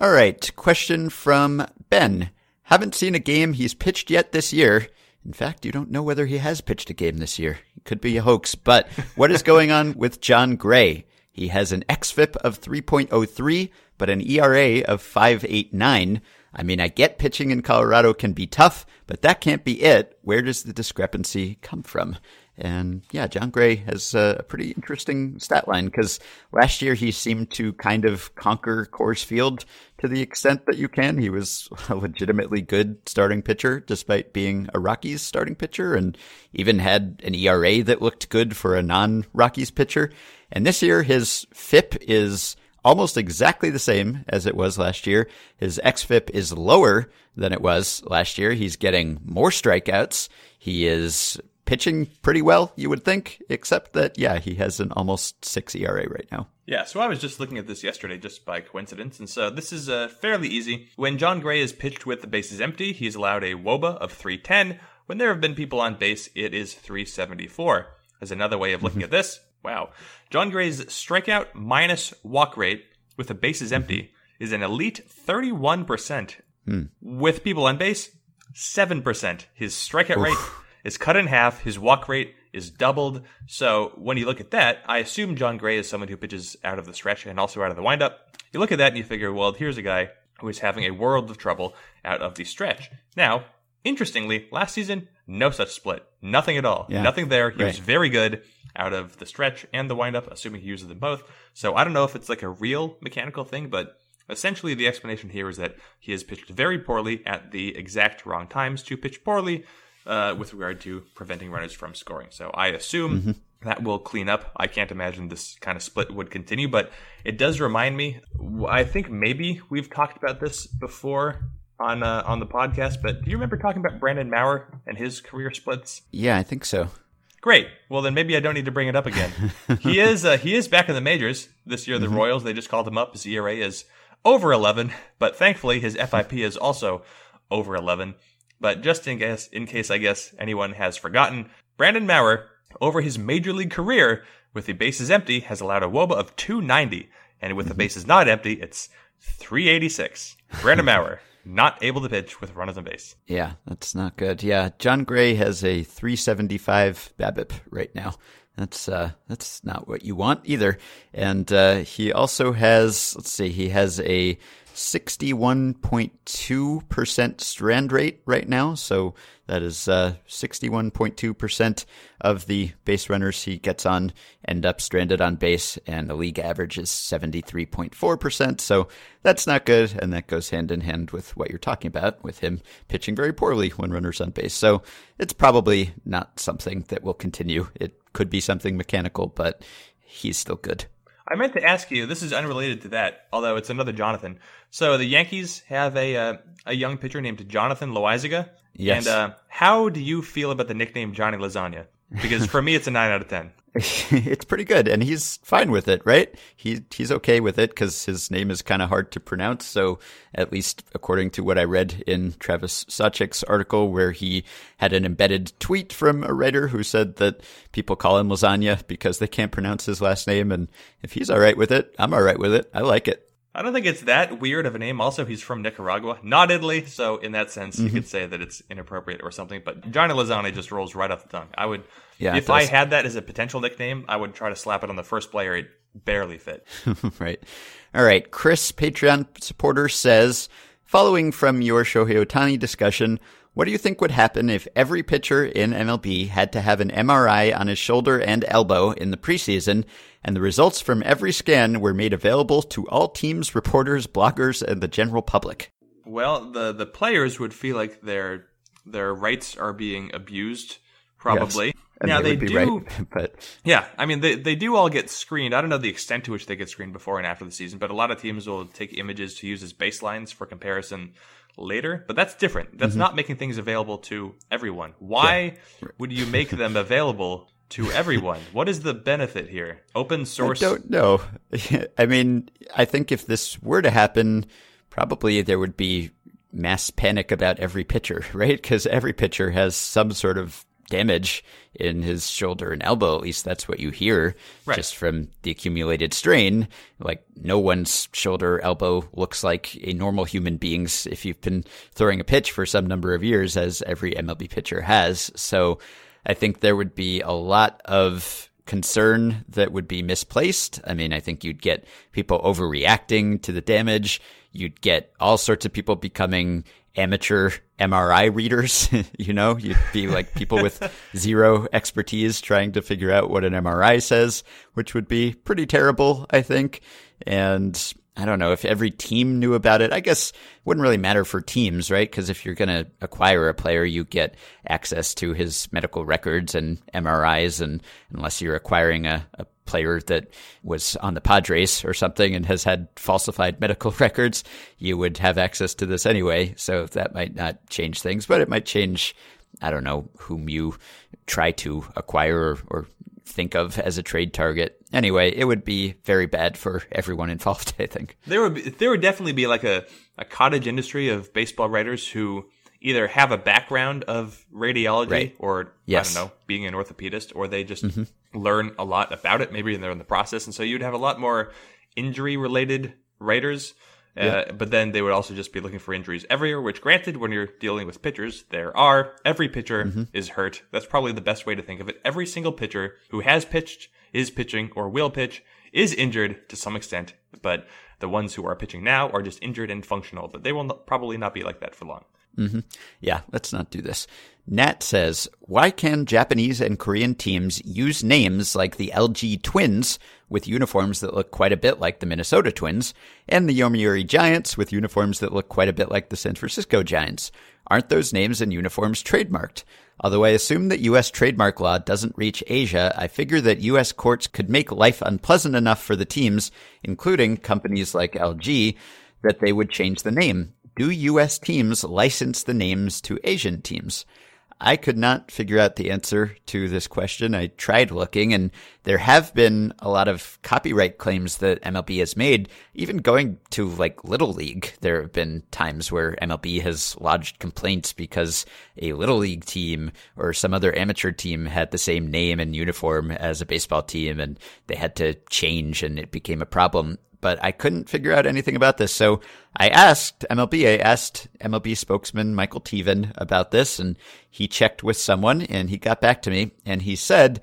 All right, question from Ben. Haven't seen a game he's pitched yet this year. In fact, you don't know whether he has pitched a game this year. It could be a hoax. But what is going on with Jon Gray? He has an xFIP of 3.03 but an ERA of 5.89. I mean, I get pitching in Colorado can be tough, but that can't be it. Where does the discrepancy come from? And yeah, Jon Gray has uh, a pretty interesting stat line because last year he seemed to kind of conquer Coors Field to the extent that you can. He was a legitimately good starting pitcher despite being a Rockies starting pitcher and even had an ERA that looked good for a non Rockies pitcher. And this year his FIP is almost exactly the same as it was last year. His xFIP is lower than it was last year. He's getting more strikeouts. He is pitching pretty well, you would think, except that, yeah, he has an almost six ERA right now. Yeah, so I was just looking at this yesterday just by coincidence, and so this is uh, fairly easy. When Jon Gray is pitched with the bases empty, he's allowed a WOBA of 310. When there have been people on base, it is 374. As another way of looking at this, Wow. Jon Gray's strikeout minus walk rate with the bases empty is an elite 31%. Hmm. With people on base, 7%. His strikeout Oof. rate is cut in half. His walk rate is doubled. So when you look at that, I assume Jon Gray is someone who pitches out of the stretch and also out of the windup. You look at that and you figure, well, here's a guy who is having a world of trouble out of the stretch. Now, interestingly, last season, no such split. Nothing at all. Yeah. Nothing there. He right. was very good out of the stretch and the windup, assuming he uses them both. So I don't know if it's like a real mechanical thing, but essentially the explanation here is that he has pitched very poorly at the exact wrong times to pitch poorly uh, with regard to preventing runners from scoring. So I assume mm-hmm. that will clean up. I can't imagine this kind of split would continue, but it does remind me. I think maybe we've talked about this before on uh, on the podcast, but do you remember talking about Brandon Maurer and his career splits? Yeah, I think so. Great. Well, then maybe I don't need to bring it up again. he is uh, he is back in the majors this year. The mm-hmm. Royals they just called him up. His ERA is over 11, but thankfully his FIP is also over 11. But just in case, in case I guess anyone has forgotten, Brandon Maurer over his major league career with the bases empty has allowed a WOBA of 290, and with the mm-hmm. bases not empty, it's 386. Brandon Maurer not able to pitch with runners on base. Yeah, that's not good. Yeah, Jon Gray has a 375 BABIP right now. That's uh, that's not what you want either. And uh, he also has, let's see, he has a 61.2% strand rate right now. So that is uh, 61.2% of the base runners he gets on end up stranded on base, and the league average is 73.4%. So that's not good, and that goes hand in hand with what you're talking about, with him pitching very poorly when runners on base. So it's probably not something that will continue. It could be something mechanical, but he's still good. I meant to ask you. This is unrelated to that, although it's another Jonathan. So the Yankees have a uh, a young pitcher named Jonathan Loaisiga. Yes. And uh, how do you feel about the nickname Johnny Lasagna? Because for me, it's a nine out of ten. it's pretty good, and he's fine with it, right? He he's okay with it because his name is kind of hard to pronounce. So, at least according to what I read in Travis Sawchik's article, where he had an embedded tweet from a writer who said that people call him lasagna because they can't pronounce his last name, and if he's all right with it, I'm all right with it. I like it. I don't think it's that weird of a name. Also, he's from Nicaragua, not Italy, so in that sense, mm-hmm. you could say that it's inappropriate or something. But Johnny Lasagna just rolls right off the tongue. I would, yeah, if I had that as a potential nickname, I would try to slap it on the first player. It barely fit. right. All right. Chris, Patreon supporter, says, following from your Shohei Ohtani discussion, what do you think would happen if every pitcher in MLB had to have an MRI on his shoulder and elbow in the preseason, and the results from every scan were made available to all teams, reporters, bloggers, and the general public? Well, the the players would feel like their their rights are being abused, probably. Yes. Now they, they do, right, but yeah, I mean they they do all get screened. I don't know the extent to which they get screened before and after the season, but a lot of teams will take images to use as baselines for comparison later, but that's different. That's mm-hmm. not making things available to everyone. Why yeah. would you make them available to everyone? what is the benefit here? Open source? I don't know. I mean, I think if this were to happen, probably there would be mass panic about every pitcher, right? Because every pitcher has some sort of damage in his shoulder and elbow. At least that's what you hear right. just from the accumulated strain. Like no one's shoulder, elbow looks like a normal human being's if you've been throwing a pitch for some number of years, as every MLB pitcher has. So I think there would be a lot of concern that would be misplaced. I mean, I think you'd get people overreacting to the damage. You'd get all sorts of people becoming amateur MRI readers. you know, you'd be like people with zero expertise trying to figure out what an MRI says, which would be pretty terrible, I think. And I don't know if every team knew about it. I guess it wouldn't really matter for teams, right? Because if you're going to acquire a player, you get access to his medical records and MRIs, and unless you're acquiring a, a player that was on the Padres or something and has had falsified medical records, you would have access to this anyway. So that might not change things, but it might change, I don't know, whom you try to acquire or, or think of as a trade target. Anyway, it would be very bad for everyone involved, I think. There would be, there would definitely be like a, a cottage industry of baseball writers who either have a background of radiology right. or yes. I don't know, being an orthopedist, or they just mm-hmm. learn a lot about it. Maybe they're in the process, and so you'd have a lot more injury related writers. Uh, yeah. Uh, but then they would also just be looking for injuries everywhere, which granted, when you're dealing with pitchers, there are. Every pitcher mm-hmm. is hurt. That's probably the best way to think of it. Every single pitcher who has pitched, is pitching, or will pitch is injured to some extent, but the ones who are pitching now are just injured and functional, but they will not, probably not be like that for long. Mm-hmm. Yeah, let's not do this. Nat says, why can Japanese and Korean teams use names like the LG Twins with uniforms that look quite a bit like the Minnesota Twins and the Yomiuri Giants with uniforms that look quite a bit like the San Francisco Giants? Aren't those names and uniforms trademarked? Although I assume that U.S. trademark law doesn't reach Asia, I figure that U.S. courts could make life unpleasant enough for the teams, including companies like LG, that they would change the name. Do U.S. teams license the names to Asian teams? I could not figure out the answer to this question. I tried looking, and there have been a lot of copyright claims that MLB has made, even going to like Little League. There have been times where MLB has lodged complaints because a Little League team or some other amateur team had the same name and uniform as a baseball team, and they had to change, and it became a problem but I couldn't figure out anything about this. So I asked MLB, I asked MLB spokesman Michael Teevan about this, and he checked with someone and he got back to me and he said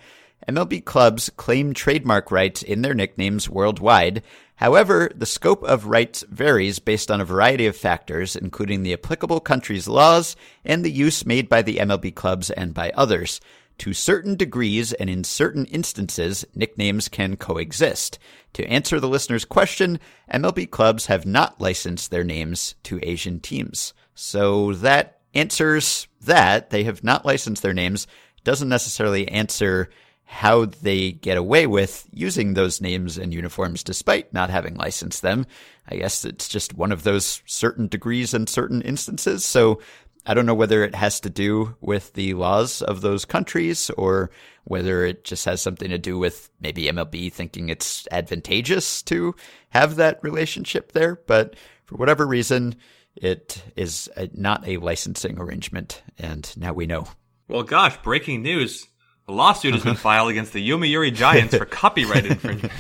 MLB clubs claim trademark rights in their nicknames worldwide. However, the scope of rights varies based on a variety of factors, including the applicable country's laws and the use made by the MLB clubs and by others. To certain degrees and in certain instances, nicknames can coexist. To answer the listener's question, MLB clubs have not licensed their names to Asian teams. So that answers that. They have not licensed their names. Doesn't necessarily answer how they get away with using those names and uniforms despite not having licensed them. I guess it's just one of those certain degrees and certain instances. So I don't know whether it has to do with the laws of those countries or whether it just has something to do with maybe MLB thinking it's advantageous to have that relationship there. But for whatever reason, it is a, not a licensing arrangement. And now we know. Well, gosh, breaking news. A lawsuit has been filed against the Yomiuri Giants for copyright infringement.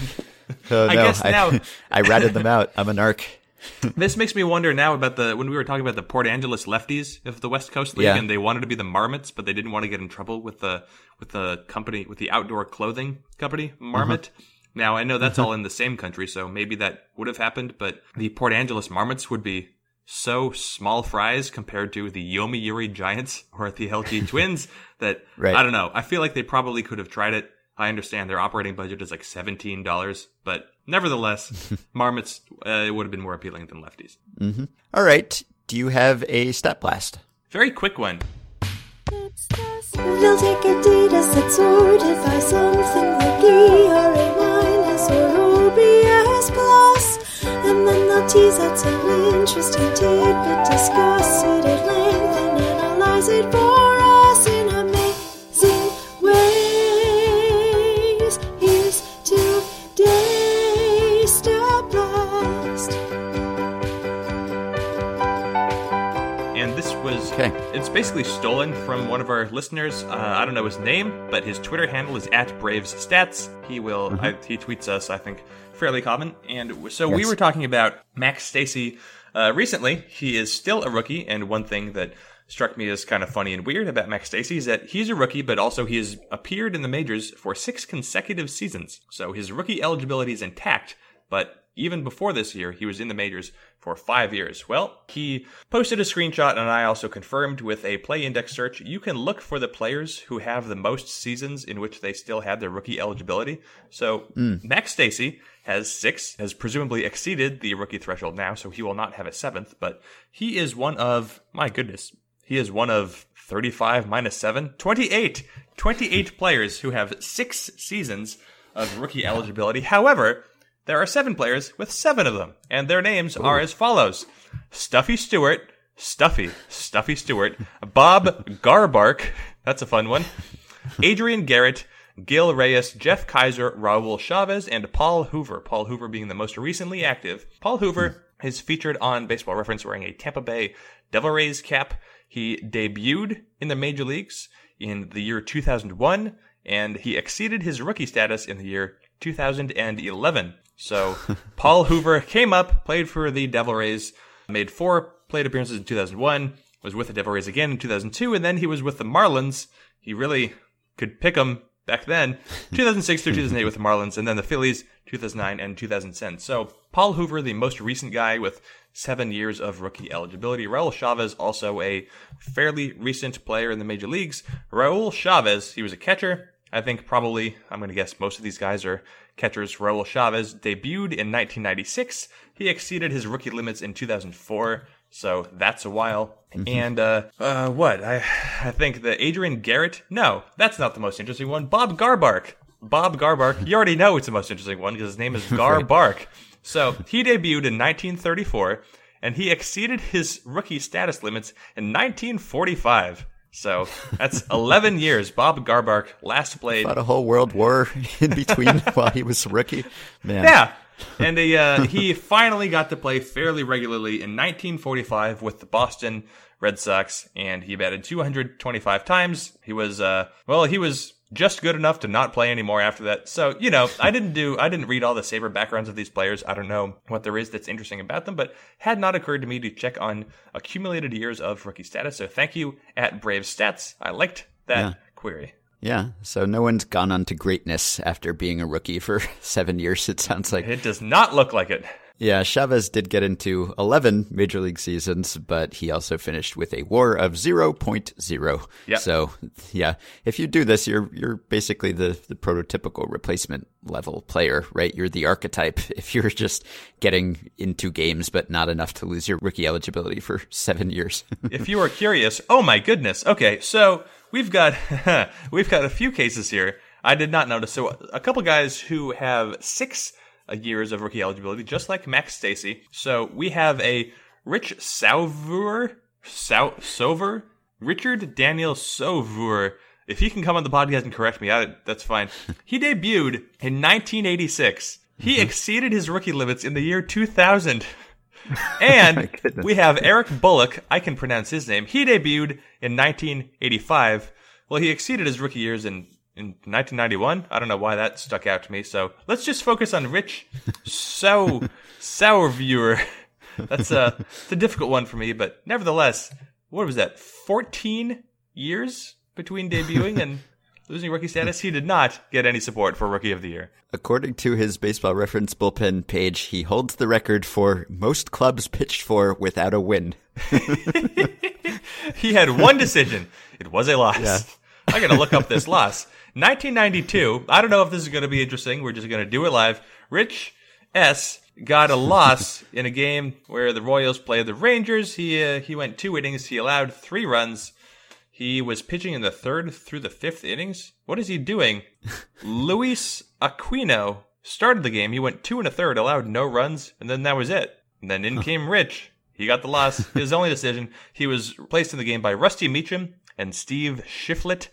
Oh, I no, guess now- I ratted them out. I'm a narc. this makes me wonder now about the when we were talking about the Port Angeles lefties of the West Coast League, Yeah. and they wanted to be the Marmots, but they didn't want to get in trouble with the with the company with the outdoor clothing company mm-hmm. Marmot. Now I know that's all in the same country, so maybe that would have happened, but the Port Angeles Marmots would be so small fries compared to the Yomiuri Giants or the LG Twins that Right. I don't know. I feel like they probably could have tried it. I understand their operating budget is like seventeen dollars, but nevertheless, Marmots uh, it would have been more appealing than lefties. All right. Do you have a stat blast? Very quick one. They'll take a data set sorted by something like ERA minus or OPS. And then they'll tease out some interesting tidbit, discuss it at length, and analyze it for it's basically stolen from one of our listeners. Uh, I don't know his name, but his Twitter handle is at Braves Stats. He will I, he tweets us, I think, fairly common. And so we were talking about Max Stassi uh, recently. He is still a rookie, and one thing that struck me as kind of funny and weird about Max Stassi is that he's a rookie, but also he has appeared in the majors for six consecutive seasons. So his rookie eligibility is intact, but even before this year, he was in the majors for five years. Well, he posted a screenshot, and I also confirmed with a play index search. You can look for the players who have the most seasons in which they still had their rookie eligibility. So hmm. Max Stassi has six, has presumably exceeded the rookie threshold now, so he will not have a seventh. But he is one of my goodness, he is one of 35 minus 7, 28, 28 players who have six seasons of rookie eligibility. However, there are seven players with seven of them, and their names are as follows Stuffy Stewart, Stuffy, Stuffy Stewart, Bob Garbark, that's a fun one, Adrian Garrett, Gil Reyes, Jeff Kaiser, Raul Chavez, and Paul Hoover. Paul Hoover being the most recently active. Paul Hoover is featured on Baseball Reference wearing a Tampa Bay Devil Rays cap. He debuted in the major leagues in the year 2001, and he exceeded his rookie status in the year 2011. So Paul Hoover came up, played for the Devil Rays, made four plate appearances in 2001, was with the Devil Rays again in 2002, and then he was with the Marlins. He really could pick them back then. 2006 through 2008 with the Marlins, and then the Phillies 2009 and 2010. So Paul Hoover, the most recent guy with seven years of rookie eligibility. Raul Chavez, also a fairly recent player in the major leagues. Raul Chavez, he was a catcher. I think probably, I'm going to guess most of these guys are catchers. Raul Chavez debuted in 1996. He exceeded his rookie limits in 2004. So that's a while. And uh, uh, what? I I think the Adrian Garrett. No, that's not the most interesting one. Bob Garbark. Bob Garbark. You already know it's the most interesting one because his name is Garbark. So he debuted in 1934, and he exceeded his rookie status limits in 1945. So that's 11 years. Bob Garbark last played. About a whole world war in between while he was a rookie. Man. Yeah. And he, uh, he finally got to play fairly regularly in 1945 with the Boston Red Sox, and he batted 225 times. He was, uh, well, he was just good enough to not play anymore after that. So, you know, I didn't do, I didn't read all the saber backgrounds of these players. I don't know what there is that's interesting about them, but had not occurred to me to check on accumulated years of rookie status. So thank you at Brave Stats. I liked that Yeah. query. Yeah, so no one's gone on to greatness after being a rookie for seven years, it sounds like. It does not look like it. Yeah, Chavez did get into 11 major league seasons, but he also finished with a WAR of 0.0. Yep. So, yeah, if you do this, you're you're basically the the prototypical replacement level player, right? You're the archetype if you're just getting into games but not enough to lose your rookie eligibility for 7 years. if you are curious, oh my goodness. Okay, so we've got we've got a few cases here. I did not notice. So a couple guys who have six uh, years of rookie eligibility, just like Max Stassi. So we have a Rich Sauveur, Sau, Sover, Richard Daniel Sauveur. If he can come on the podcast and correct me, I, that's fine. He debuted in 1986. He mm-hmm. exceeded his rookie limits in the year 2000. And oh we have Eric Bullock. I can pronounce his name. He debuted in 1985. Well, he exceeded his rookie years in, in 1991. I don't know why that stuck out to me. So let's just focus on Rich Sau Sour Viewer. That's a, it's a difficult one for me, but nevertheless, what was that? 14 years between debuting and losing rookie status? He did not get any support for Rookie of the Year. According to his baseball reference bullpen page, he holds the record for most clubs pitched for without a win. He had one decision. It was a loss. Yeah. I gotta look up this loss. 1992. I don't know if this is gonna be interesting. We're just gonna do it live. Rich S got a loss in a game where the Royals played the Rangers. He uh, he went two innings. He allowed three runs. He was pitching in the third through the fifth innings. What is he doing? Luis Aquino started the game. He went two and a third, allowed no runs, and then that was it. And then in came Rich. He got the loss. His only decision. He was placed in the game by Rusty Meacham and Steve Shifflett.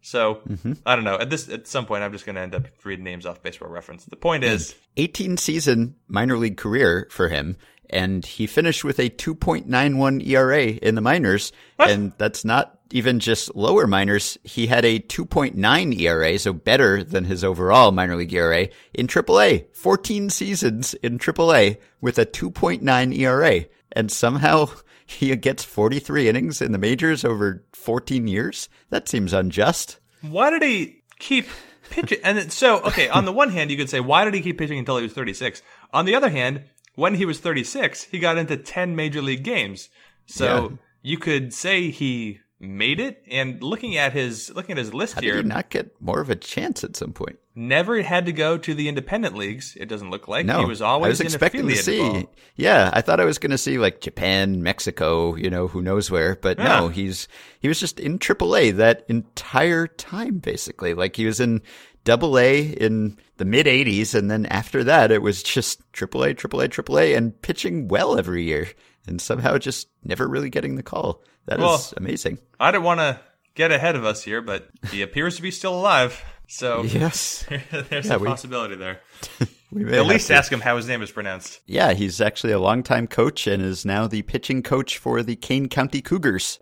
So mm-hmm. I don't know. At this, at some point, I'm just going to end up reading names off Baseball Reference. The point mm. is, 18 season minor league career for him, and he finished with a 2.91 ERA in the minors, and that's not even just lower minors. He had a 2.9 ERA, so better than his overall minor league ERA in AAA. 14 seasons in AAA with a 2.9 ERA, and somehow he gets 43 innings in the majors over 14 years. That seems unjust. why did he keep pitching? And then- so, okay, on the one hand, you could say, why did he keep pitching until he was 36? On the other hand, when he was 36, he got into 10 major league games. So Yeah. you could say he made it. And looking at his looking at his list How here, did he not get more of a chance at some point? never had to go to the independent leagues. It doesn't look like No, he was always I was in expecting to see. ball. Yeah, I thought I was going to see like Japan, Mexico, you know, who knows where. But no, he's he was just in AAA that entire time, basically. Like he was in Double A in the mid '80s, and then after that, it was just AAA, AAA, AAA, and pitching well every year, and somehow just never really getting the call. That is Well, amazing. I don't want to get ahead of us here, but he appears to be still alive. So Yes, there's Yeah, a we- possibility there. we may At least to- ask him how his name is pronounced. Yeah, he's actually a longtime coach and is now the pitching coach for the Kane County Cougars.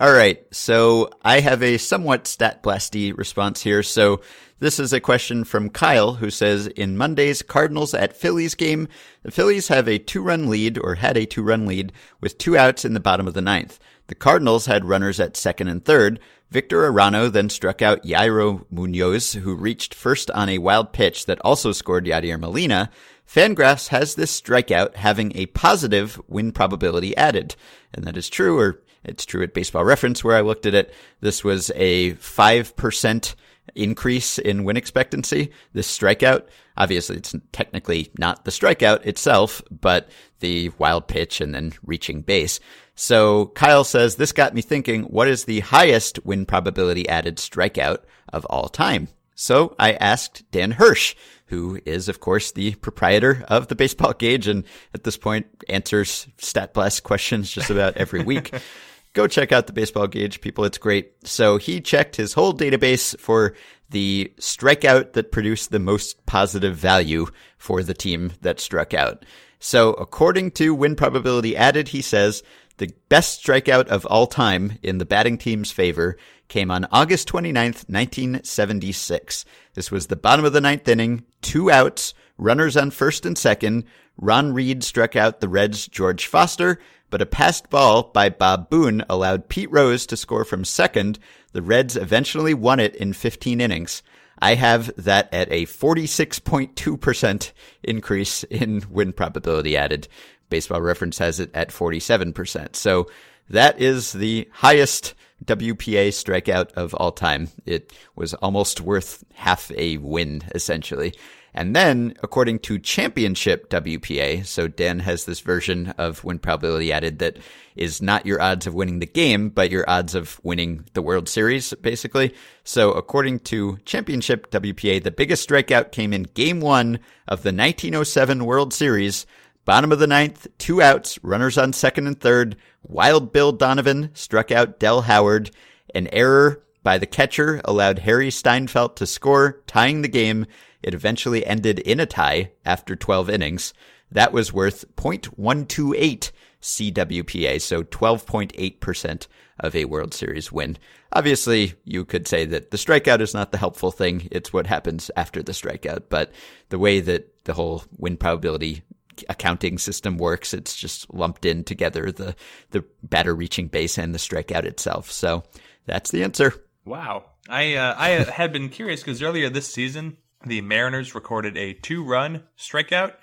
All right, so I have a somewhat stat blasty response here. So this is a question from Kyle who says in Monday's Cardinals at Phillies game, the Phillies have a two-run lead or had a two-run lead with two outs in the bottom of the ninth. The Cardinals had runners at second and third. Victor Arano then struck out Yairo Munoz, who reached first on a wild pitch that also scored Yadier Molina. Fangraphs has this strikeout having a positive win probability added. And that is true, or it's true at Baseball Reference where I looked at it. This was a 5% increase in win expectancy. This strikeout, obviously it's technically not the strikeout itself, but the wild pitch and then reaching base. So Kyle says, this got me thinking, what is the highest win probability added strikeout of all time? So I asked Dan Hirsch, who is, of course, the proprietor of the baseball gauge and at this point answers stat blast questions just about every week. Go check out the baseball gauge, people. It's great. So he checked his whole database for the strikeout that produced the most positive value for the team that struck out. So according to win probability added, he says the best strikeout of all time in the batting team's favor came on August 29th, 1976. This was the bottom of the ninth inning, two outs, runners on first and second, Ron Reed struck out the Reds' George Foster, but a passed ball by Bob Boone allowed Pete Rose to score from second. The Reds eventually won it in 15 innings. I have that at a 46.2% increase in win probability added. Baseball reference has it at 47%. So that is the highest WPA strikeout of all time. It was almost worth half a win, essentially. And then, according to championship WPA, so Dan has this version of win probability added that is not your odds of winning the game, but your odds of winning the World Series, basically. So according to championship WPA, the biggest strikeout came in game one of the 1907 World Series. Bottom of the ninth, two outs, runners on second and third. Wild Bill Donovan struck out Del Howard. An error by the catcher allowed Harry Steinfeldt to score, tying the game. It eventually ended in a tie after 12 innings. That was worth 0.128 CWPA, so 12.8% of a World Series win. Obviously, you could say that the strikeout is not the helpful thing. It's what happens after the strikeout. But the way that the whole win probability accounting system works, it's just lumped in together the, the batter reaching base and the strikeout itself. So that's the answer. Wow. I uh, I had been curious because earlier this season the Mariners recorded a two-run strikeout.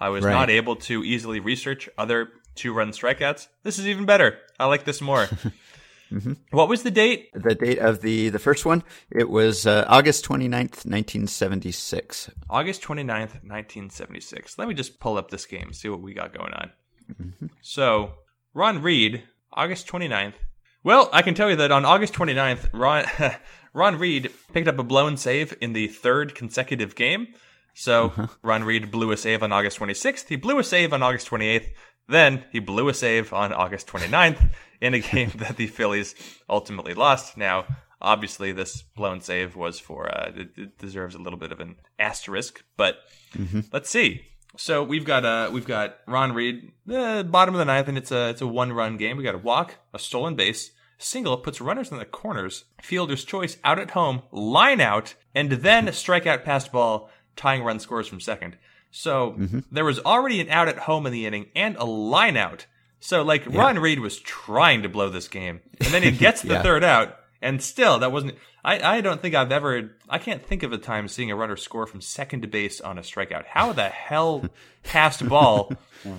I was Right. not able to easily research other two-run strikeouts. This is even better. I like this more. What was the date? The date of the, the first one, it was uh, August 29th, 1976. August 29th, 1976. Let me just pull up this game, see what we got going on. So, Ron Reed, August 29th. Well, I can tell you that on August 29th, Ron, Ron Reed picked up a blown save in the third consecutive game. So, Ron Reed blew a save on August 26th. He blew a save on August 28th. Then, he blew a save on August 29th in a game that the Phillies ultimately lost. Now, obviously, this blown save was for, uh, it, it deserves a little bit of an asterisk, but let's see. So we've got uh we've got Ron Reed, the bottom of the ninth, and it's a it's a one run game. We got a walk, a stolen base, single puts runners in the corners, fielder's choice out at home, line out, and then mm-hmm. a strikeout passed ball, tying run scores from second. So mm-hmm. there was already an out at home in the inning and a line out. So like Ron Reed was trying to blow this game, and then he gets the Yeah. third out, and still that wasn't. I I don't think I've ever. I can't think of a time seeing a runner score from second to base on a strikeout. How the hell passed ball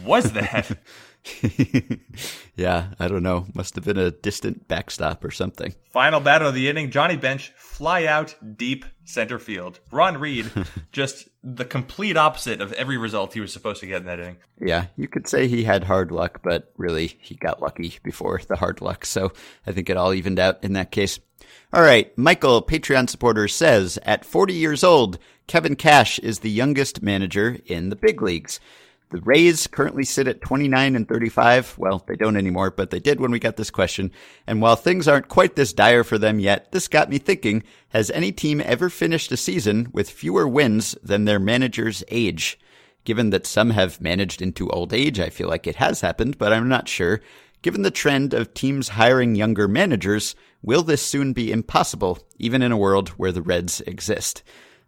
was that? yeah, I don't know. Must have been a distant backstop or something. Final battle of the inning. Johnny Bench fly out deep center field. Ron Reed just the complete opposite of every result he was supposed to get in that inning. Yeah, you could say he had hard luck, but really he got lucky before the hard luck. So I think it all evened out in that case. All right. Michael, Patreon supporter says at 40 years old, Kevin Cash is the youngest manager in the big leagues. The Rays currently sit at 29 and 35. Well, they don't anymore, but they did when we got this question. And while things aren't quite this dire for them yet, this got me thinking, has any team ever finished a season with fewer wins than their manager's age? Given that some have managed into old age, I feel like it has happened, but I'm not sure. Given the trend of teams hiring younger managers, will this soon be impossible, even in a world where the Reds exist?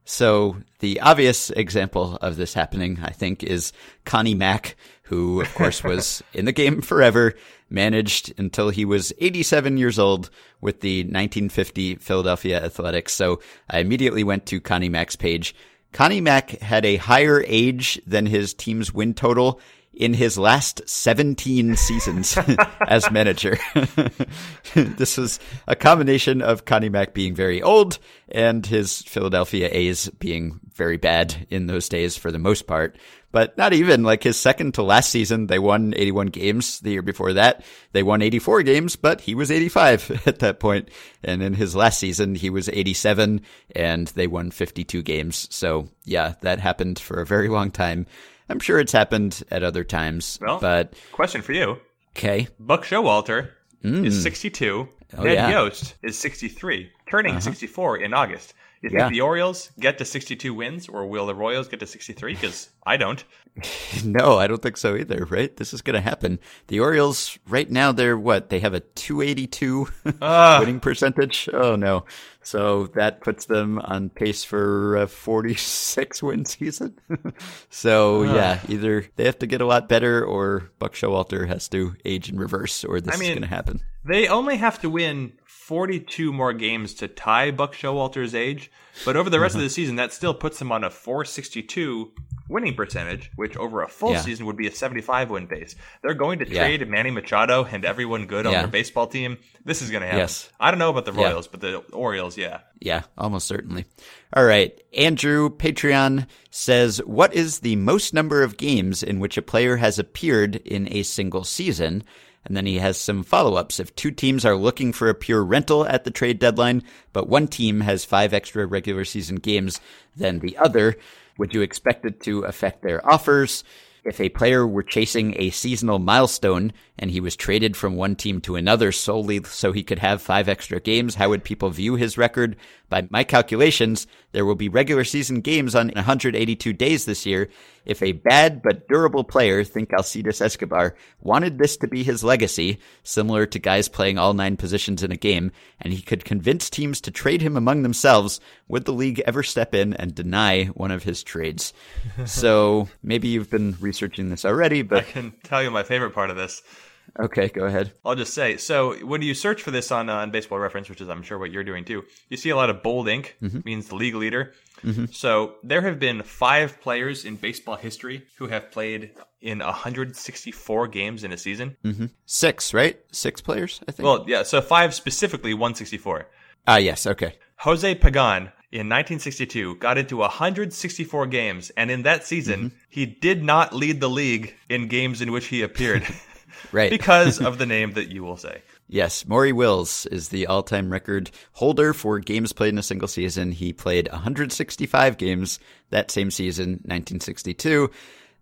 So the obvious example of this happening, I think, is Connie Mack, who of course was in the game forever, managed until he was 87 years old with the 1950 Philadelphia Athletics. So I immediately went to Connie Mack's page. Connie Mack had a higher age than his team's win total in his last 17 seasons as manager. this was a combination of Connie Mack being very old and his Philadelphia A's being very bad in those days for the most part. But not even like his second to last season, they won 81 games. The year before that, they won 84 games, but he was 85 at that point. And in his last season, he was 87 and they won 52 games. So yeah, that happened for a very long time. I'm sure it's happened at other times, Well- but Question for you: okay. Buck Showalter is 62. Oh, Ned yeah. Uh-huh. Yost is 63, turning 64 in August. Do you Yeah. think the Orioles get to 62 wins, or will the Royals get to 63? Because I don't. No, I don't think so either, right? This is going to happen. The Orioles, right now, they're what? They have a 282 Ah. winning percentage. Oh, no. So that puts them on pace for a 46 win season. so, yeah, either they have to get a lot better or Buck Showalter has to age in reverse or this I is going to happen. They only have to win 42 more games to tie Buck Showalter's age, but over the rest of the mm-hmm. season, that still puts them on a 462 winning percentage, which over a full Yeah. season would be a 75 win pace. They're going to Yeah. trade Manny Machado and everyone good on Yeah. their baseball team. This is going to happen. Yes. I don't know about the Yeah. Royals, but the Orioles, yeah. Yeah, almost certainly. All right. Andrew Patreon says, What is the most number of games in which a player has appeared in a single season? And then he has some follow ups. If two teams are looking for a pure rental at the trade deadline, but one team has five extra regular season games than the other, would you expect it to affect their offers? If a player were chasing a seasonal milestone and he was traded from one team to another solely so he could have five extra games, how would people view his record? By my calculations, there will be regular season games on 182 days this year. If a bad but durable player, think Alcides Escobar, wanted this to be his legacy, similar to guys playing all nine positions in a game, and he could convince teams to trade him among themselves, would the league ever step in and deny one of his trades? so maybe you've been researching this already, but I can tell you my favorite part of this. okay, go ahead. I'll just say so when you search for this on uh, on Baseball Reference, which is I'm sure what you're doing too, you see a lot of bold ink means the league leader. So there have been five players in baseball history who have played in 164 games in a season. Six, right? Six players, I think. Well, yeah, so five specifically 164. ah, yes, okay. Jose Pagan in 1962 got into 164 games, and in that season mm-hmm. he did not lead the league in games in which he appeared Right. because of the name that you will say. Yes, Maury Wills is the all-time record holder for games played in a single season. He played 165 games that same season, 1962.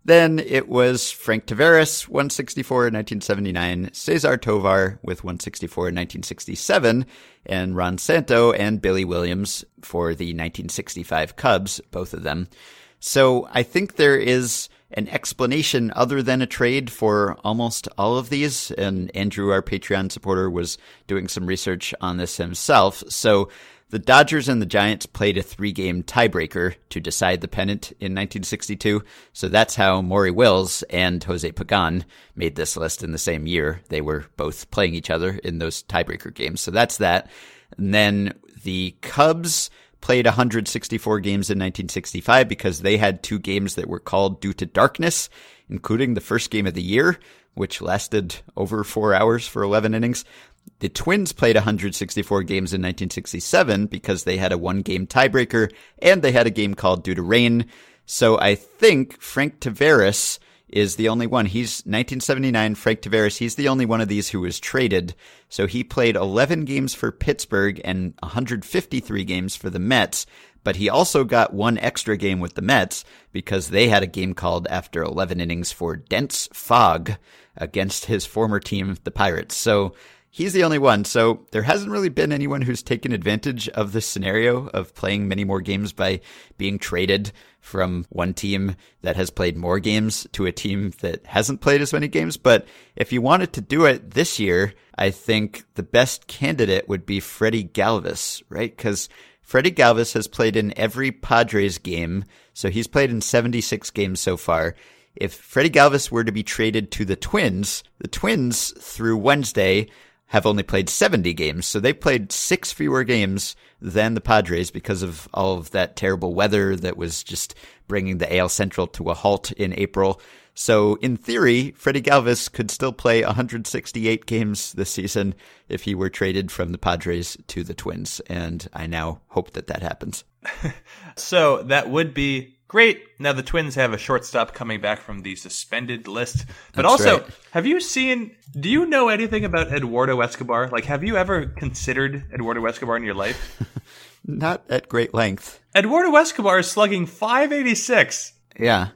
Then it was Frank Taveras, 164 in 1979, Cesar Tovar with 164 in 1967, and Ron Santo and Billy Williams for the 1965 Cubs, both of them. So I think there is an explanation other than a trade for almost all of these. And Andrew, our Patreon supporter, was doing some research on this himself. So the Dodgers and the Giants played a three game tiebreaker to decide the pennant in 1962. So that's how Maury Wills and Jose Pagan made this list in the same year. They were both playing each other in those tiebreaker games. So that's that. And then the Cubs played 164 games in 1965 because they had two games that were called due to darkness, including the first game of the year, which lasted over four hours for 11 innings. The Twins played 164 games in 1967 because they had a one game tiebreaker and they had a game called due to rain. So I think Frank Taveras is the only one. He's 1979 Frank Taveras. He's the only one of these who was traded. So he played 11 games for Pittsburgh and 153 games for the Mets. But he also got one extra game with the Mets because they had a game called after 11 innings for dense fog against his former team, the Pirates. So he's the only one. So there hasn't really been anyone who's taken advantage of this scenario of playing many more games by being traded from one team that has played more games to a team that hasn't played as many games. But if you wanted to do it this year, I think the best candidate would be Freddie Galvis, right? Because Freddie Galvis has played in every Padres game. So he's played in 76 games so far. If Freddie Galvis were to be traded to the Twins, the Twins through Wednesday have only played 70 games. So they played six fewer games than the Padres because of all of that terrible weather that was just bringing the AL Central to a halt in April. So in theory, Freddie Galvis could still play 168 games this season if he were traded from the Padres to the Twins. And I now hope that that happens. So that would be great. Now the Twins have a shortstop coming back from the suspended list. But That's also, right. have you seen do you know anything about Eduardo Escobar? Like have you ever considered Eduardo Escobar in your life? Not at great length. Eduardo Escobar is slugging 586. Yeah.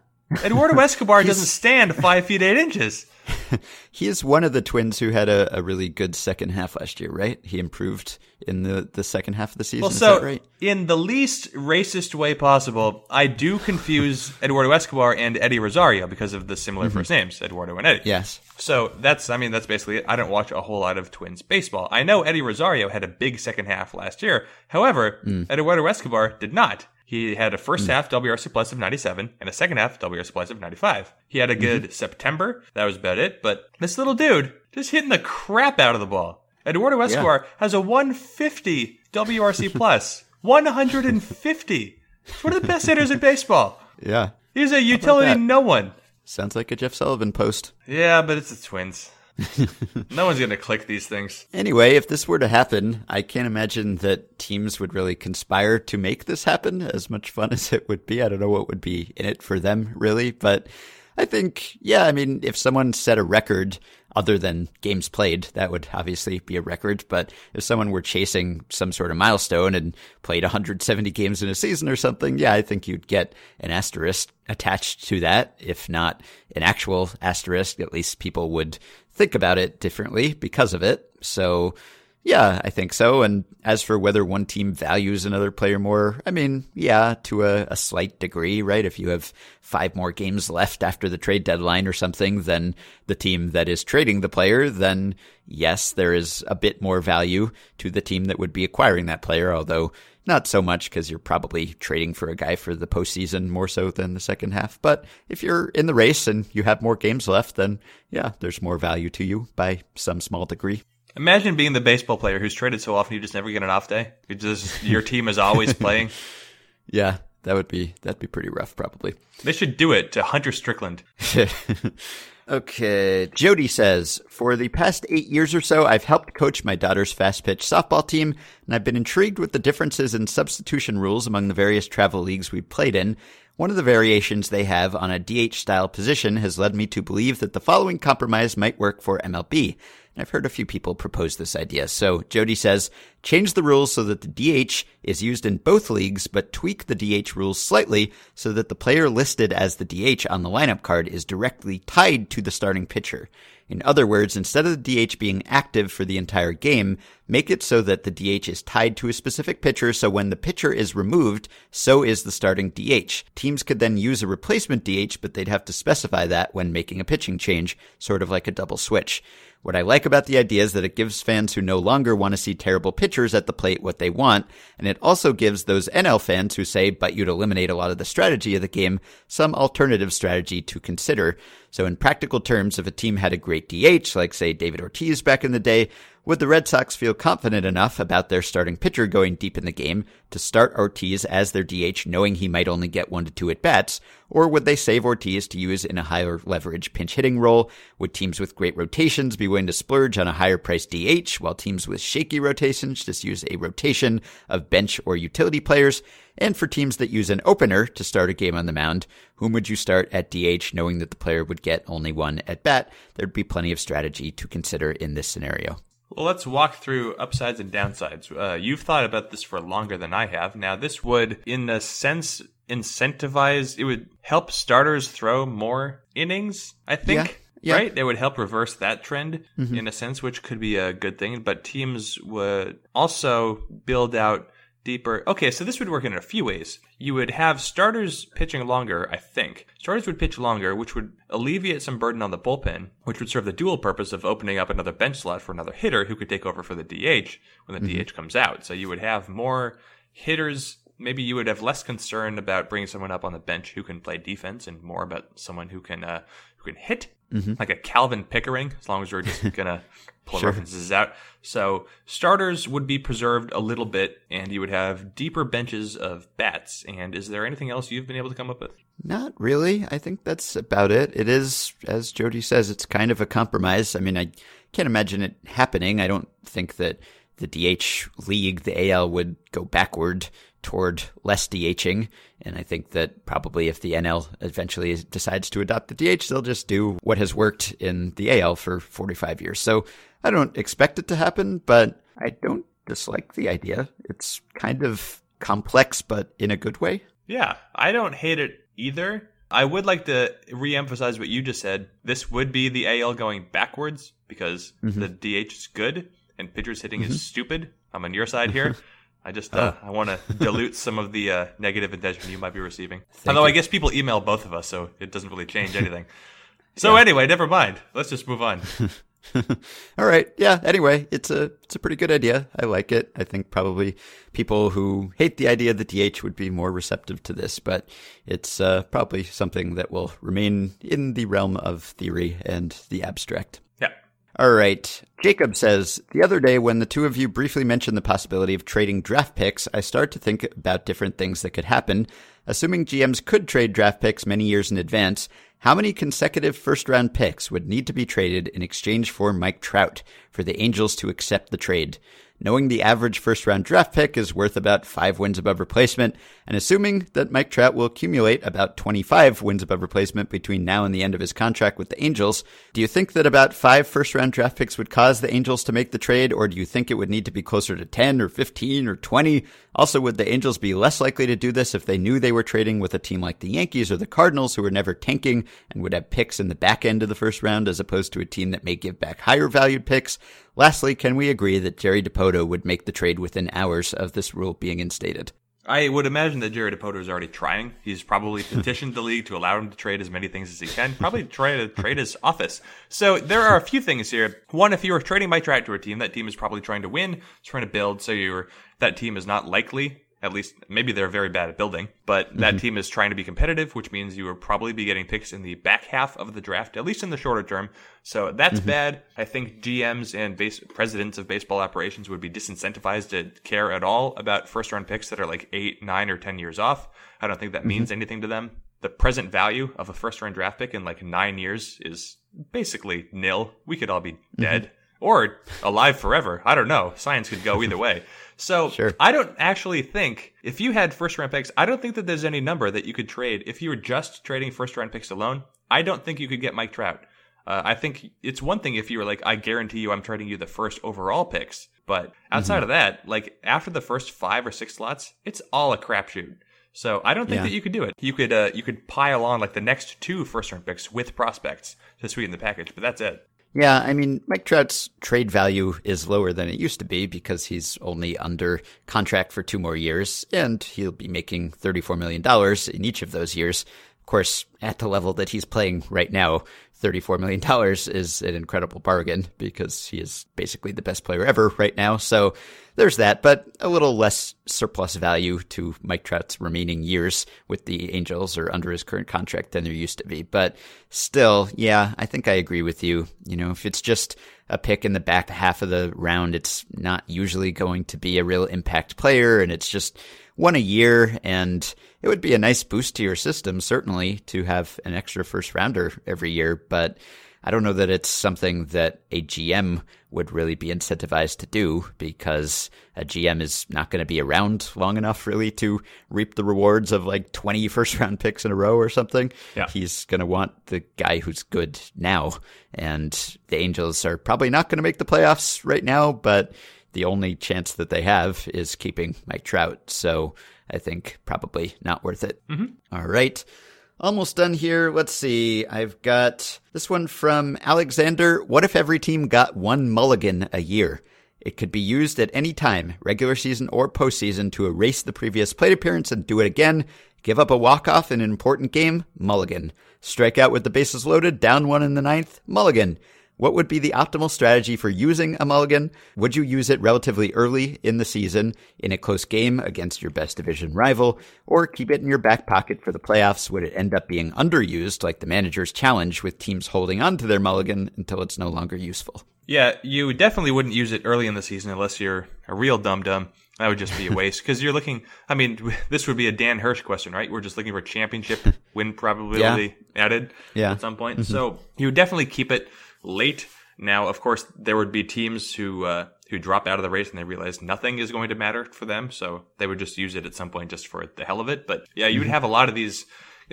Eduardo Escobar doesn't stand 5 feet 8 inches. he is one of the twins who had a, a really good second half last year, right? He improved in the, the second half of the season. Well, so right? in the least racist way possible, I do confuse Eduardo Escobar and Eddie Rosario because of the similar mm-hmm. first names, Eduardo and Eddie. Yes. So that's, I mean, that's basically it. I don't watch a whole lot of Twins baseball. I know Eddie Rosario had a big second half last year. However, mm. Eduardo Escobar did not. He had a first hmm. half WRC plus of 97 and a second half WRC plus of 95. He had a good mm-hmm. September. That was about it. But this little dude just hitting the crap out of the ball. Eduardo Escobar has a 150 WRC plus. 150. He's one of the best hitters in baseball. Yeah. He's a utility no one. Sounds like a Jeff Sullivan post. Yeah, but it's the Twins. no one's going to click these things. Anyway, if this were to happen, I can't imagine that teams would really conspire to make this happen, as much fun as it would be. I don't know what would be in it for them, really. But I think, yeah, I mean, if someone set a record other than games played, that would obviously be a record. But if someone were chasing some sort of milestone and played 170 games in a season or something, yeah, I think you'd get an asterisk attached to that. If not an actual asterisk, at least people would think about it differently because of it. So, yeah, I think so. And as for whether one team values another player more, I mean, yeah, to a, a, slight degree, right? If you have five more games left after the trade deadline or something than the team that is trading the player, then yes, there is a bit more value to the team that would be acquiring that player, although not so much because you're probably trading for a guy for the postseason more so than the second half. But if you're in the race and you have more games left, then yeah, there's more value to you by some small degree. Imagine being the baseball player who's traded so often you just never get an off day. You just your team is always playing. Yeah, that would be that'd be pretty rough probably. They should do it to Hunter Strickland. okay, Jody says, "For the past 8 years or so, I've helped coach my daughter's fast pitch softball team, and I've been intrigued with the differences in substitution rules among the various travel leagues we've played in." One of the variations they have on a DH style position has led me to believe that the following compromise might work for MLB. I've heard a few people propose this idea. So Jody says, change the rules so that the DH is used in both leagues, but tweak the DH rules slightly so that the player listed as the DH on the lineup card is directly tied to the starting pitcher. In other words, instead of the DH being active for the entire game, make it so that the DH is tied to a specific pitcher so when the pitcher is removed, so is the starting DH. Teams could then use a replacement DH, but they'd have to specify that when making a pitching change, sort of like a double switch. What I like about the idea is that it gives fans who no longer want to see terrible pitchers at the plate what they want, and it also gives those NL fans who say, but you'd eliminate a lot of the strategy of the game, some alternative strategy to consider. So in practical terms, if a team had a great DH, like say David Ortiz back in the day, would the Red Sox feel confident enough about their starting pitcher going deep in the game to start Ortiz as their DH knowing he might only get one to two at bats? Or would they save Ortiz to use in a higher leverage pinch hitting role? Would teams with great rotations be willing to splurge on a higher priced DH while teams with shaky rotations just use a rotation of bench or utility players? And for teams that use an opener to start a game on the mound, whom would you start at DH knowing that the player would get only one at bat? There'd be plenty of strategy to consider in this scenario. Well, let's walk through upsides and downsides. Uh, you've thought about this for longer than I have. Now, this would, in a sense, incentivize, it would help starters throw more innings, I think. Yeah. Yeah. Right? It would help reverse that trend in a sense, which could be a good thing. But teams would also build out deeper. Okay, so this would work in a few ways. You would have starters pitching longer, I think. Starters would pitch longer, which would alleviate some burden on the bullpen, which would serve the dual purpose of opening up another bench slot for another hitter who could take over for the DH when the DH comes out. So you would have more hitters. Maybe you would have less concern about bringing someone up on the bench who can play defense and more about someone who can uh, who can hit, Mm-hmm. like a Calvin Pickering. As long as we're just gonna pull Sure. references out. So starters would be preserved a little bit, and you would have deeper benches of bats. And is there anything else you've been able to come up with? Not really. I think that's about it. It is, as Jody says, it's kind of a compromise. I mean, I can't imagine it happening. I don't think that the DH league, the AL, would go backward toward less DHing. And I think that probably if the NL eventually decides to adopt the DH, they'll just do what has worked in the AL for 45 years. So I don't expect it to happen, but I don't dislike the idea. It's kind of complex, but in a good way. Yeah, I don't hate it either. I would like to re-emphasize what you just said. This would be the AL going backwards because Mm-hmm. the DH is good and pitchers hitting is stupid. I'm on your side here. I just uh, Oh. I want to dilute some of the uh, negative attention you might be receiving. Although I guess people email both of us, so it doesn't really change anything. So anyway, never mind. Let's just move on. All right. Yeah. Anyway, it's a it's a pretty good idea. I like it. I think probably people who hate the idea of the DH would be more receptive to this, but it's uh, probably something that will remain in the realm of theory and the abstract. All right. Jacob says, The other day, when the two of you briefly mentioned the possibility of trading draft picks, I started to think about different things that could happen. Assuming GMs could trade draft picks many years in advance, how many consecutive first round picks would need to be traded in exchange for Mike Trout for the Angels to accept the trade? Knowing the average first round draft pick is worth about five wins above replacement, and assuming that Mike Trout will accumulate about 25 wins above replacement between now and the end of his contract with the Angels, do you think that about five first round draft picks would cause the Angels to make the trade, or do you think it would need to be closer to 10 or 15 or 20? Also, would the Angels be less likely to do this if they knew they were trading with a team like the Yankees or the Cardinals, who are never tanking and would have picks in the back end of the first round, as opposed to a team that may give back higher valued picks? Lastly, can we agree that Jerry Dipoto would make the trade within hours of this rule being instated? I would imagine that Jerry Dipoto is already trying. He's probably petitioned the league to allow him to trade as many things as he can. Probably try to trade his office. So there are a few things here. One, if you are trading Mike Trout to a team, that team is probably trying to win, trying to build. So you're that team is not likely. At least maybe they're very bad at building, but that mm-hmm. team is trying to be competitive, which means you will probably be getting picks in the back half of the draft, at least in the shorter term. So that's mm-hmm. bad. I think GMs and base presidents of baseball operations would be disincentivized to care at all about first round picks that are like eight, nine, or ten years off. I don't think that mm-hmm. means anything to them. The present value of a first round draft pick in like nine years is basically nil. We could all be dead or alive forever. I don't know. Science could go either way. So Sure. I don't actually think if you had first round picks, I don't think that there's any number that you could trade if you were just trading first round picks alone. I don't think you could get Mike Trout. Uh, I think it's one thing if you were like, I guarantee you, I'm trading you the first overall picks. But outside of that, like after the first five or six slots, it's all a crapshoot. So I don't think Yeah. that you could do it. You could uh, you could pile on like the next two first round picks with prospects to sweeten the package, but that's it. Yeah, I mean, Mike Trout's trade value is lower than it used to be because he's only under contract for two more years, and he'll be making $34 million in each of those years. Of course, at the level that he's playing right now, $34 million is an incredible bargain because he is basically the best player ever right now. So there's that, but a little less surplus value to Mike Trout's remaining years with the Angels or under his current contract than there used to be. But still, yeah, I think I agree with you. You know, if it's just a pick in the back half of the round, it's not usually going to be a real impact player and it's just one a year and it would be a nice boost to your system, certainly, to have an extra first rounder every year, but I don't know that it's something that a GM would really be incentivized to do because a GM is not going to be around long enough really to reap the rewards of like 20 first round picks in a row or something. Yeah. He's going to want the guy who's good now. And the Angels are probably not going to make the playoffs right now, but the only chance that they have is keeping Mike Trout. So I think probably not worth it. Mm-hmm. All right. Almost done here. Let's see. I've got this one from Alexander. What if every team got one mulligan a year? It could be used at any time, regular season or postseason, to erase the previous plate appearance and do it again. Give up a walk-off in an important game, mulligan. Strike out with the bases loaded, down one in the ninth, mulligan. What would be the optimal strategy for using a mulligan? Would you use it relatively early in the season in a close game against your best division rival, or keep it in your back pocket for the playoffs? Would it end up being underused like the manager's challenge with teams holding on to their mulligan until it's no longer useful? Yeah, you definitely wouldn't use it early in the season unless you're a real dum dum. That would just be a waste because you're looking. I mean, this would be a Dan Hirsch question, right? We're just looking for championship win probability added Yeah. at some point. Mm-hmm. So you would definitely keep it late. Now, of course, there would be teams who uh, who drop out of the race and they realize nothing is going to matter for them, so they would just use it at some point just for the hell of it. But yeah, you would have a lot of these.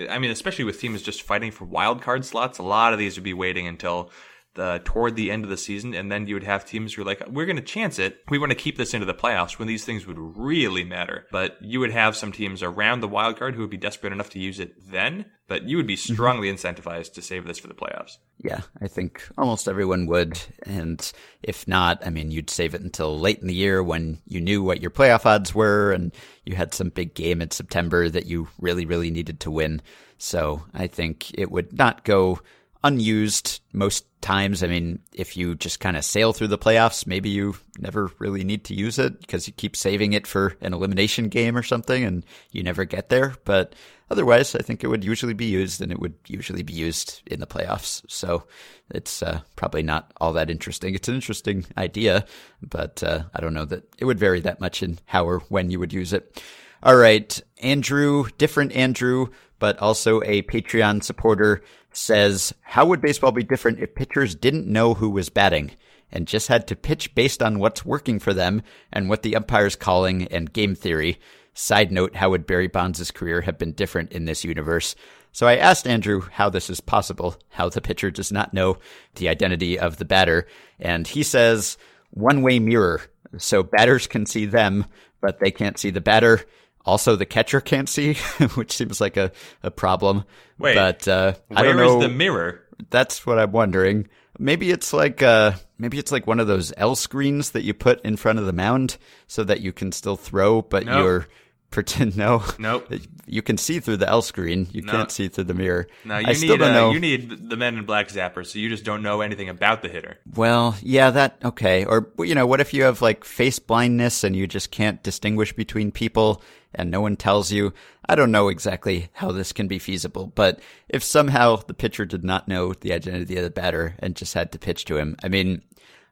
I mean, especially with teams just fighting for wild card slots, a lot of these would be waiting until uh, toward the end of the season, and then you would have teams who are like, "We're going to chance it. We want to keep this into the playoffs when these things would really matter." But you would have some teams around the wild card who would be desperate enough to use it then, but you would be strongly incentivized to save this for the playoffs. Yeah, I think almost everyone would. And if not, I mean, you'd save it until late in the year when you knew what your playoff odds were and you had some big game in September that you really, really needed to win. So I think it would not go unused most times. I mean, if you just kind of sail through the playoffs, maybe you never really need to use it because you keep saving it for an elimination game or something and you never get there. But otherwise, I think it would usually be used and it would usually be used in the playoffs. So it's uh, probably not all that interesting. It's an interesting idea, but uh, I don't know that it would vary that much in how or when you would use it. All right, Andrew, different Andrew, but also a Patreon supporter says, How would baseball be different if pitchers didn't know who was batting and just had to pitch based on what's working for them and what the umpire's calling and game theory? Side note, how would Barry Bonds' career have been different in this universe? So I asked Andrew how this is possible, how the pitcher does not know the identity of the batter. And he says, one way mirror. So batters can see them, but they can't see the batter. Also, the catcher can't see, which seems like a, a problem. Wait, but uh, I Where don't is know. the mirror? That's what I'm wondering. Maybe it's like uh, maybe it's like one of those L screens that you put in front of the mound so that you can still throw, but Nope. you're pretend no. Nope. You can see through the L screen. You No. can't see through the mirror. No, you I still need don't uh, know. you need the Men in Black zapper, so you just don't know anything about the hitter. Well, yeah, that okay. Or you know, what if you have like face blindness and you just can't distinguish between people and no one tells you? I don't know exactly how this can be feasible, but if somehow the pitcher did not know the identity of the batter and just had to pitch to him, I mean,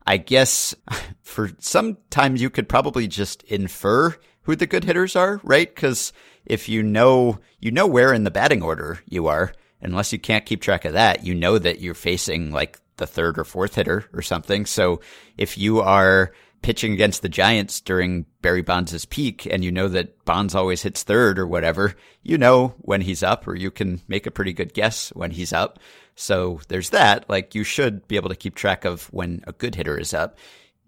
I guess for sometimes you could probably just infer who the good hitters are, right? Because if you know, you know where in the batting order you are, unless you can't keep track of that, you know that you're facing like the third or fourth hitter or something. So if you are pitching against the Giants during Barry Bonds' peak and you know that Bonds always hits third or whatever, you know when he's up or you can make a pretty good guess when he's up. So there's that. Like you should be able to keep track of when a good hitter is up.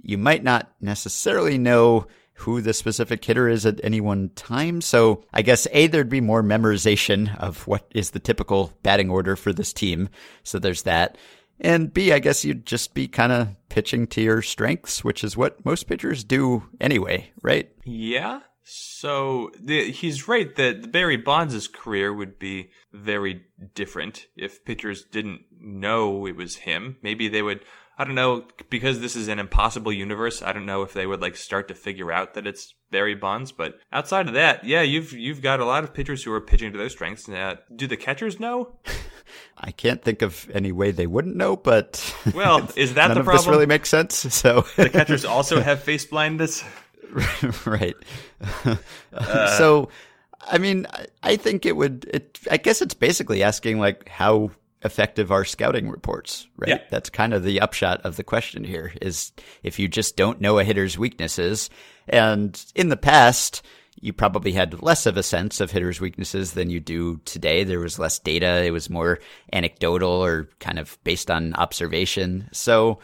You might not necessarily know who the specific hitter is at any one time. So I guess A, there'd be more memorization of what is the typical batting order for this team. So there's that. And B, I guess you'd just be kind of pitching to your strengths, which is what most pitchers do anyway, right? Yeah. So the, he's right that Barry Bonds' career would be very different if pitchers didn't know it was him. Maybe they would. I don't know because this is an impossible universe. I don't know if they would like start to figure out that it's Barry Bonds. But outside of that, yeah, you've you've got a lot of pitchers who are pitching to their strengths. Uh, do the catchers know? I can't think of any way they wouldn't know, but Well, is that the of this problem? really makes sense. So the catchers also have face blindness. right. Uh. so, I mean, I- I think it would. It. I guess it's basically asking like how effective are scouting reports, right? Yeah. That's kind of the upshot of the question here. Is if you just don't know a hitter's weaknesses, and in the past. You probably had less of a sense of hitters' weaknesses than you do today. There was less data. It was more anecdotal or kind of based on observation. So,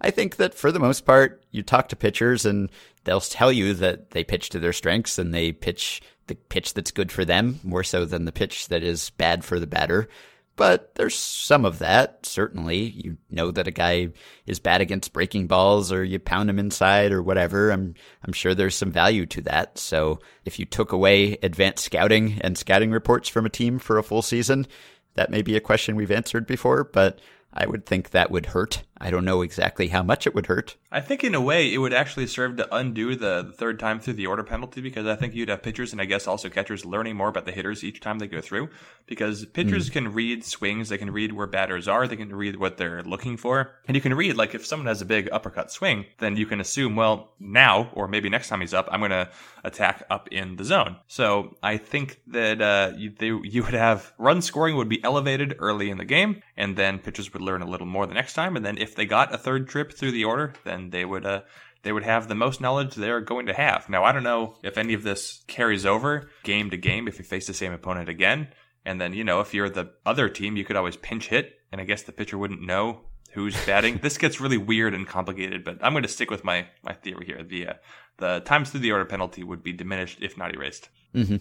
I think that for the most part, you talk to pitchers and they'll tell you that they pitch to their strengths and they pitch the pitch that's good for them more so than the pitch that is bad for the batter. But there's some of that, certainly. You know that a guy is bad against breaking balls or you pound him inside or whatever. I'm, I'm sure there's some value to that. So if you took away advanced scouting and scouting reports from a team for a full season, that may be a question we've answered before, but I would think that would hurt. I don't know exactly how much it would hurt. I think in a way it would actually serve to undo the, the third time through the order penalty because I think you'd have pitchers and I guess also catchers learning more about the hitters each time they go through because pitchers can read swings, they can read where batters are, they can read what they're looking for. And you can read like if someone has a big uppercut swing, then you can assume, well, now or maybe next time he's up, I'm going to attack up in the zone. So I think that uh, you, they, you would have run scoring would be elevated early in the game and then pitchers would learn a little more the next time and then if they got a third trip through the order, then they would uh, they would have the most knowledge they're going to have. Now I don't know if any of this carries over game to game if you face the same opponent again. And then, you know, if you're the other team, you could always pinch hit, and I guess the pitcher wouldn't know who's batting. this gets really weird and complicated, but I'm going to stick with my my theory here. The uh, the times through the order penalty would be diminished if not erased. Mm-hmm.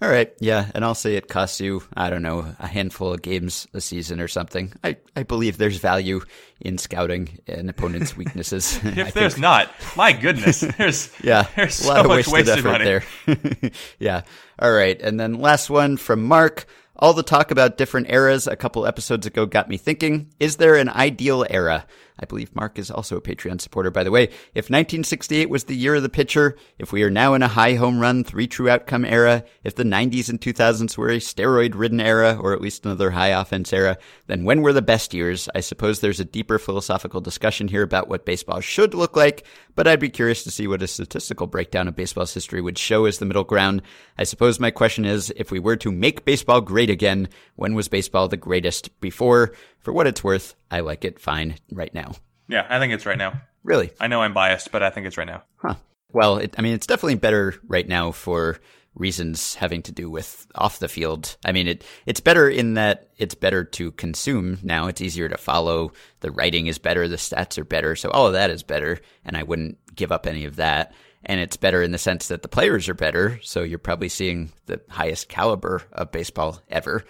All right, yeah, and I'll say it costs you, I don't know, a handful of games a season or something. I, I believe there's value in scouting an opponent's weaknesses. if there's think. not, my goodness, there's yeah, there's a lot so of much wasted, wasted effort there. yeah. All right, and then last one from Mark. All the talk about different eras a couple episodes ago got me thinking, is there an ideal era? I believe Mark is also a Patreon supporter, by the way. If 1968 was the year of the pitcher, if we are now in a high home run, three true outcome era, if the 90s and 2000s were a steroid ridden era, or at least another high offense era, then when were the best years? I suppose there's a deeper philosophical discussion here about what baseball should look like, but I'd be curious to see what a statistical breakdown of baseball's history would show as the middle ground. I suppose my question is, if we were to make baseball great again, when was baseball the greatest before? For what it's worth, I like it fine right now. Yeah, I think it's right now. Really? I know I'm biased, but I think it's right now. Huh. Well, it, I mean, it's definitely better right now for reasons having to do with off the field. I mean, it it's better in that it's better to consume now. It's easier to follow. The writing is better. The stats are better. So all of that is better, and I wouldn't give up any of that. And it's better in the sense that the players are better. So you're probably seeing the highest caliber of baseball ever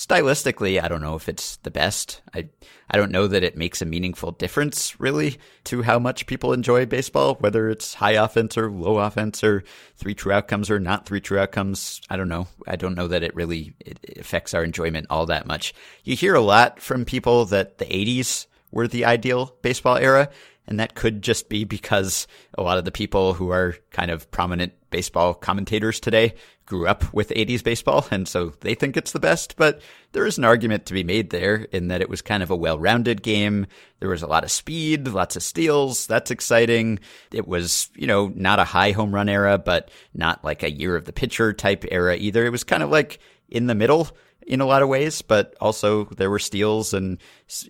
stylistically, I don't know if it's the best. I I don't know that it makes a meaningful difference really to how much people enjoy baseball, whether it's high offense or low offense or three true outcomes or not three true outcomes. I don't know. I don't know that it really it affects our enjoyment all that much. You hear a lot from people that the 80s were the ideal baseball era, and that could just be because a lot of the people who are kind of prominent baseball commentators today grew up with 80s baseball, and so they think it's the best. But there is an argument to be made there in that it was kind of a well rounded game. There was a lot of speed, lots of steals. That's exciting. It was, you know, not a high home run era, but not like a year of the pitcher type era either. It was kind of like in the middle in a lot of ways, but also there were steals and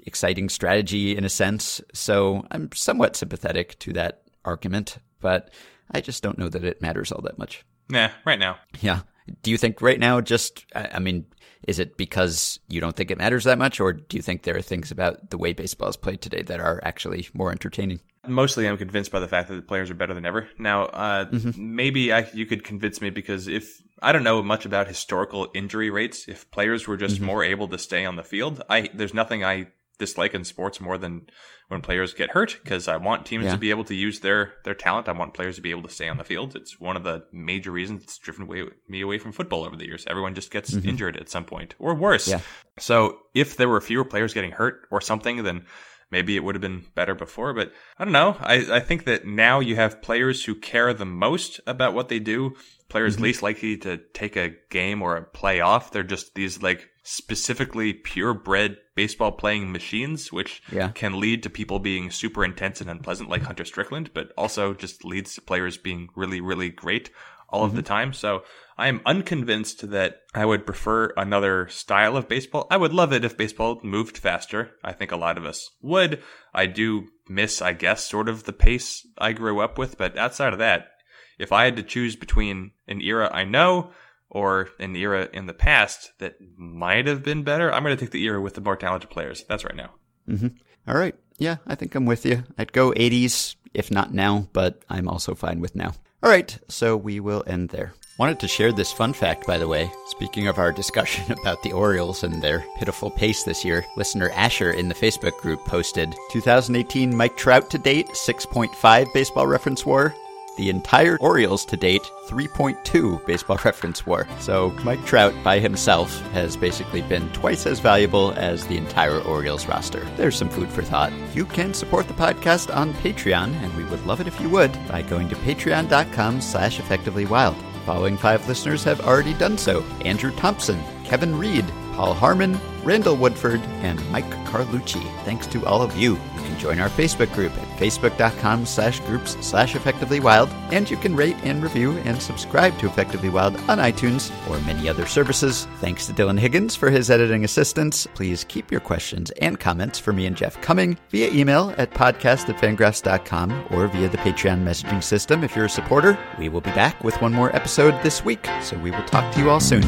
exciting strategy in a sense. So I'm somewhat sympathetic to that argument, but I just don't know that it matters all that much. Nah, right now. Yeah. Do you think right now just, I mean, is it because you don't think it matters that much, or do you think there are things about the way baseball is played today that are actually more entertaining? Mostly, I'm convinced by the fact that the players are better than ever. Now, uh, mm-hmm. maybe I, you could convince me because if I don't know much about historical injury rates, if players were just mm-hmm. more able to stay on the field, I there's nothing I dislike in sports more than when players get hurt because I want teams yeah. to be able to use their their talent. I want players to be able to stay on the field. It's one of the major reasons it's driven away, me away from football over the years. Everyone just gets mm-hmm. injured at some point or worse. Yeah. So if there were fewer players getting hurt or something, then maybe it would have been better before. But I don't know. I, I think that now you have players who care the most about what they do. Players mm-hmm. least likely to take a game or a play off. They're just these like specifically purebred baseball playing machines, which yeah. can lead to people being super intense and unpleasant like Hunter Strickland, but also just leads to players being really, really great all mm-hmm. of the mm-hmm. time. So I am unconvinced that I would prefer another style of baseball. I would love it if baseball moved faster. I think a lot of us would. I do miss, I guess, sort of the pace I grew up with, but outside of that, if I had to choose between an era I know or an era in the past that might have been better, I'm going to take the era with the more talented players. That's right now. Mm-hmm. All right. Yeah, I think I'm with you. I'd go 80s, if not now, but I'm also fine with now. All right, so we will end there. Wanted to share this fun fact, by the way. Speaking of our discussion about the Orioles and their pitiful pace this year, listener Asher in the Facebook group posted 2018 Mike Trout to date, 6.5 baseball reference war, the entire Orioles to date 3.2 baseball reference war. So Mike Trout by himself has basically been twice as valuable as the entire Orioles roster. There's some food for thought. You can support the podcast on Patreon, and we would love it if you would by going to patreon.com slash effectivelywild. Following five listeners have already done so. Andrew Thompson, Kevin Reed, Paul Harmon, Randall Woodford, and Mike Carlucci. Thanks to all of you. You can join our Facebook group at facebook.com slash groups slash effectively wild, and you can rate and review and subscribe to Effectively Wild on iTunes or many other services. Thanks to Dylan Higgins for his editing assistance. Please keep your questions and comments for me and Jeff coming via email at podcast at fangraphs.com or via the Patreon messaging system if you're a supporter. We will be back with one more episode this week, so we will talk to you all soon.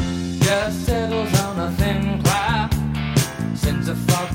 Just settles on